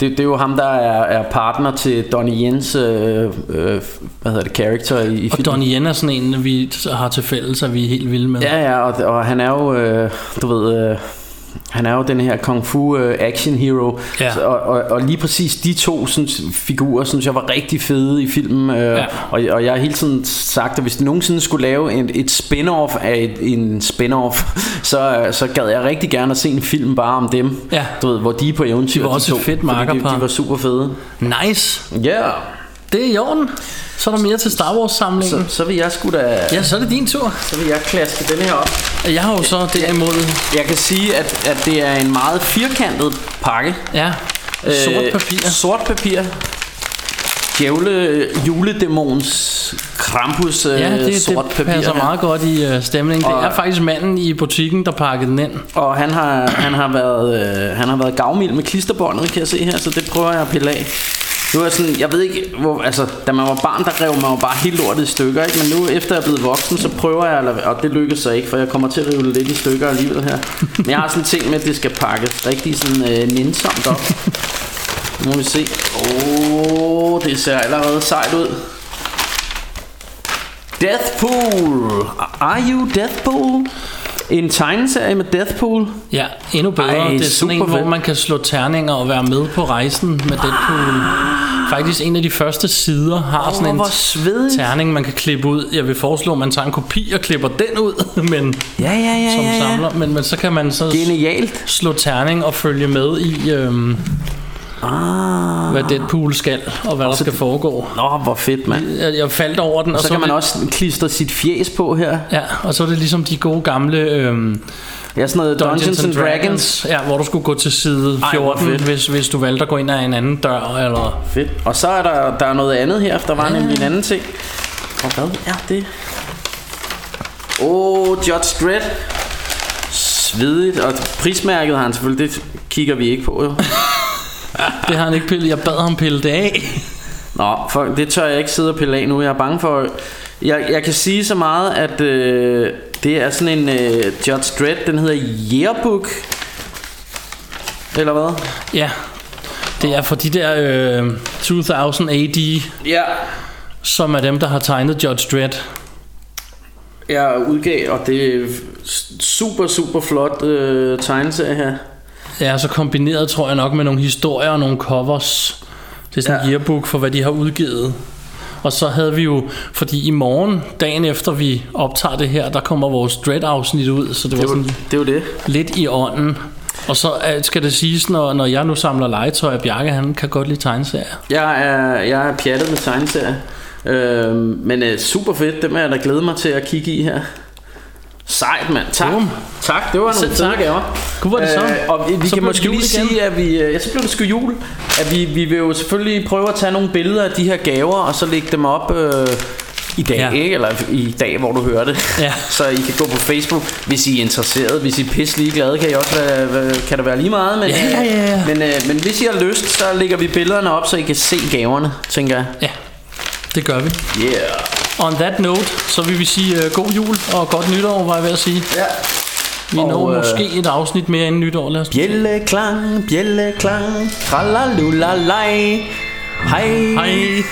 Det, det er jo ham, der er, er partner til Donnie Jens, øh, øh, hvad hedder det, character i, i Og filmen. Donnie Yen er sådan en, vi har til fælles, og vi er helt vilde med. Ja, ja, og, og han er jo, øh, du ved, øh, han er jo den her kung fu øh, action hero. Ja. Og, og, og lige præcis de to synes, figurer, synes jeg var rigtig fede i filmen. Øh, Ja. og, og jeg har hele tiden sagt, at hvis de nogensinde skulle lave en, et spin-off af et, en spin-off, så, så gad jeg rigtig gerne at se en film bare om dem. Ja. Du ved, hvor de er på eventyr. De var også to, et fedt fordi makkerpar. De, de var super fede. Nice. Ja. Yeah. Det er i orden. Så er der mere til Star Wars samlingen. Så, så vil jeg sgu da... Ja, så er det din tur. Så vil jeg klaske den her op. Jeg har jo så derimod... Jeg kan sige, at, at det er en meget firkantet pakke. Ja, sort papir. Øh, sort papir. Djævle juledæmons Krampus øh, Ja, det, sort det papir. passer her. meget godt i uh, stemningen. Det er faktisk manden i butikken, der pakkede den ind. Og han har, han har været, øh, han har været gavmild med klisterbåndet, kan jeg se her, så det prøver jeg at pille af. Nu er jeg sådan, jeg ved ikke, hvor, altså, da man var barn, der rev man jo bare helt lortet i stykker, ikke? Men nu, efter jeg er blevet voksen, så prøver jeg, og det lykkes så ikke, for jeg kommer til at rive det lidt i stykker alligevel her. Men jeg har sådan en ting med, at det skal pakkes rigtig sådan øh, nænsomt op. Nu må vi se. Åh, oh, det ser allerede sejt ud. Deathpool. Are you Deathpool? En tegneserie med Deathpool. Ja, endnu bedre. Ej, det er sådan en, super hvor fedt. man kan slå terninger og være med på rejsen med Deadpool. Faktisk en af de første sider har Åh, sådan en terning, man kan klippe ud. Jeg vil foreslå, at man tager en kopi og klipper den ud, men Ja, ja, ja, som ja, ja. samler. Men, men så kan man så Genialt. slå terning og følge med i, øhm, Ah. hvad Deadpool skal, og hvad der skal foregå. Nå, hvor fedt, mand. Jeg, jeg faldt over den, og, Og så kan man det- også klistre sit fjes på her. Ja, og så er det ligesom de gode gamle øhm, Ja, sådan noget Dungeons, and Dragons. Ja, hvor du skulle gå til side Ej, hvor 14, fedt. hvis, hvis du valgte at gå ind ad en anden dør, eller... Fedt. Og så er der, der er noget andet her, der var nemlig en anden ting. Og hvad er det? Åh, oh, Judge Dredd. Svedigt. Og prismærket har han selvfølgelig, det kigger vi ikke på jo. Det har han ikke pillet. Jeg bad ham pille det af. Nå, for det tør jeg ikke sidde og pille af nu. Jeg er bange for... Jeg, jeg kan sige så meget, at øh, det er sådan en øh, Judge Dredd, den hedder Yearbook. Eller hvad? Ja, det er for de der øh, 2000 AD, Ja. som er dem, der har tegnet Judge Dredd. Jeg udgav, og det er super, super flot øh, tegneserie her. Ja, så kombineret tror jeg nok med nogle historier og nogle covers. Det er sådan en Ja. yearbook for, hvad de har udgivet. Og så havde vi jo, fordi i morgen, dagen efter vi optager det her, der kommer vores Dread-afsnit ud, så det var Det jo, sådan det jo det. lidt i ånden. Og så øh, skal det siges, når, når jeg nu samler legetøj, at Bjarke han kan godt lide tegneserier. Jeg er, jeg er pjattet med tegneserier. Øh, men øh, super fedt, dem er jeg da glæde mig til at kigge i her. Sejt, mand. Tak. Bum. Tak, det var nogle Selv fede tak. gaver. Gud, er det så? Øh, og vi, Så kan måske lige igen. sige, at vi... øh, Ja, så blev det sgu jul. At vi, vi vil jo selvfølgelig prøve at tage nogle billeder af de her gaver, og så lægge dem op... Øh, i dag, Ja. ikke? Eller i dag, hvor du hører det. Ja. Så I kan gå på Facebook, hvis I er interesseret. Hvis I er pisse glade, kan I også være, være- kan det være lige meget. Men, Ja, ja, ja, ja. øh, Men, øh, men hvis I har lyst, så lægger vi billederne op, så I kan se gaverne, tænker jeg. Ja, det gør vi. Yeah. On that note, så vil vi sige uh, god jul og godt nytår, var jeg ved at sige. Ja. Vi Og, når øh, måske et afsnit mere inden nytår, lad os Bjælleklang, bjælleklang, tralalullalej. Hej. Hej.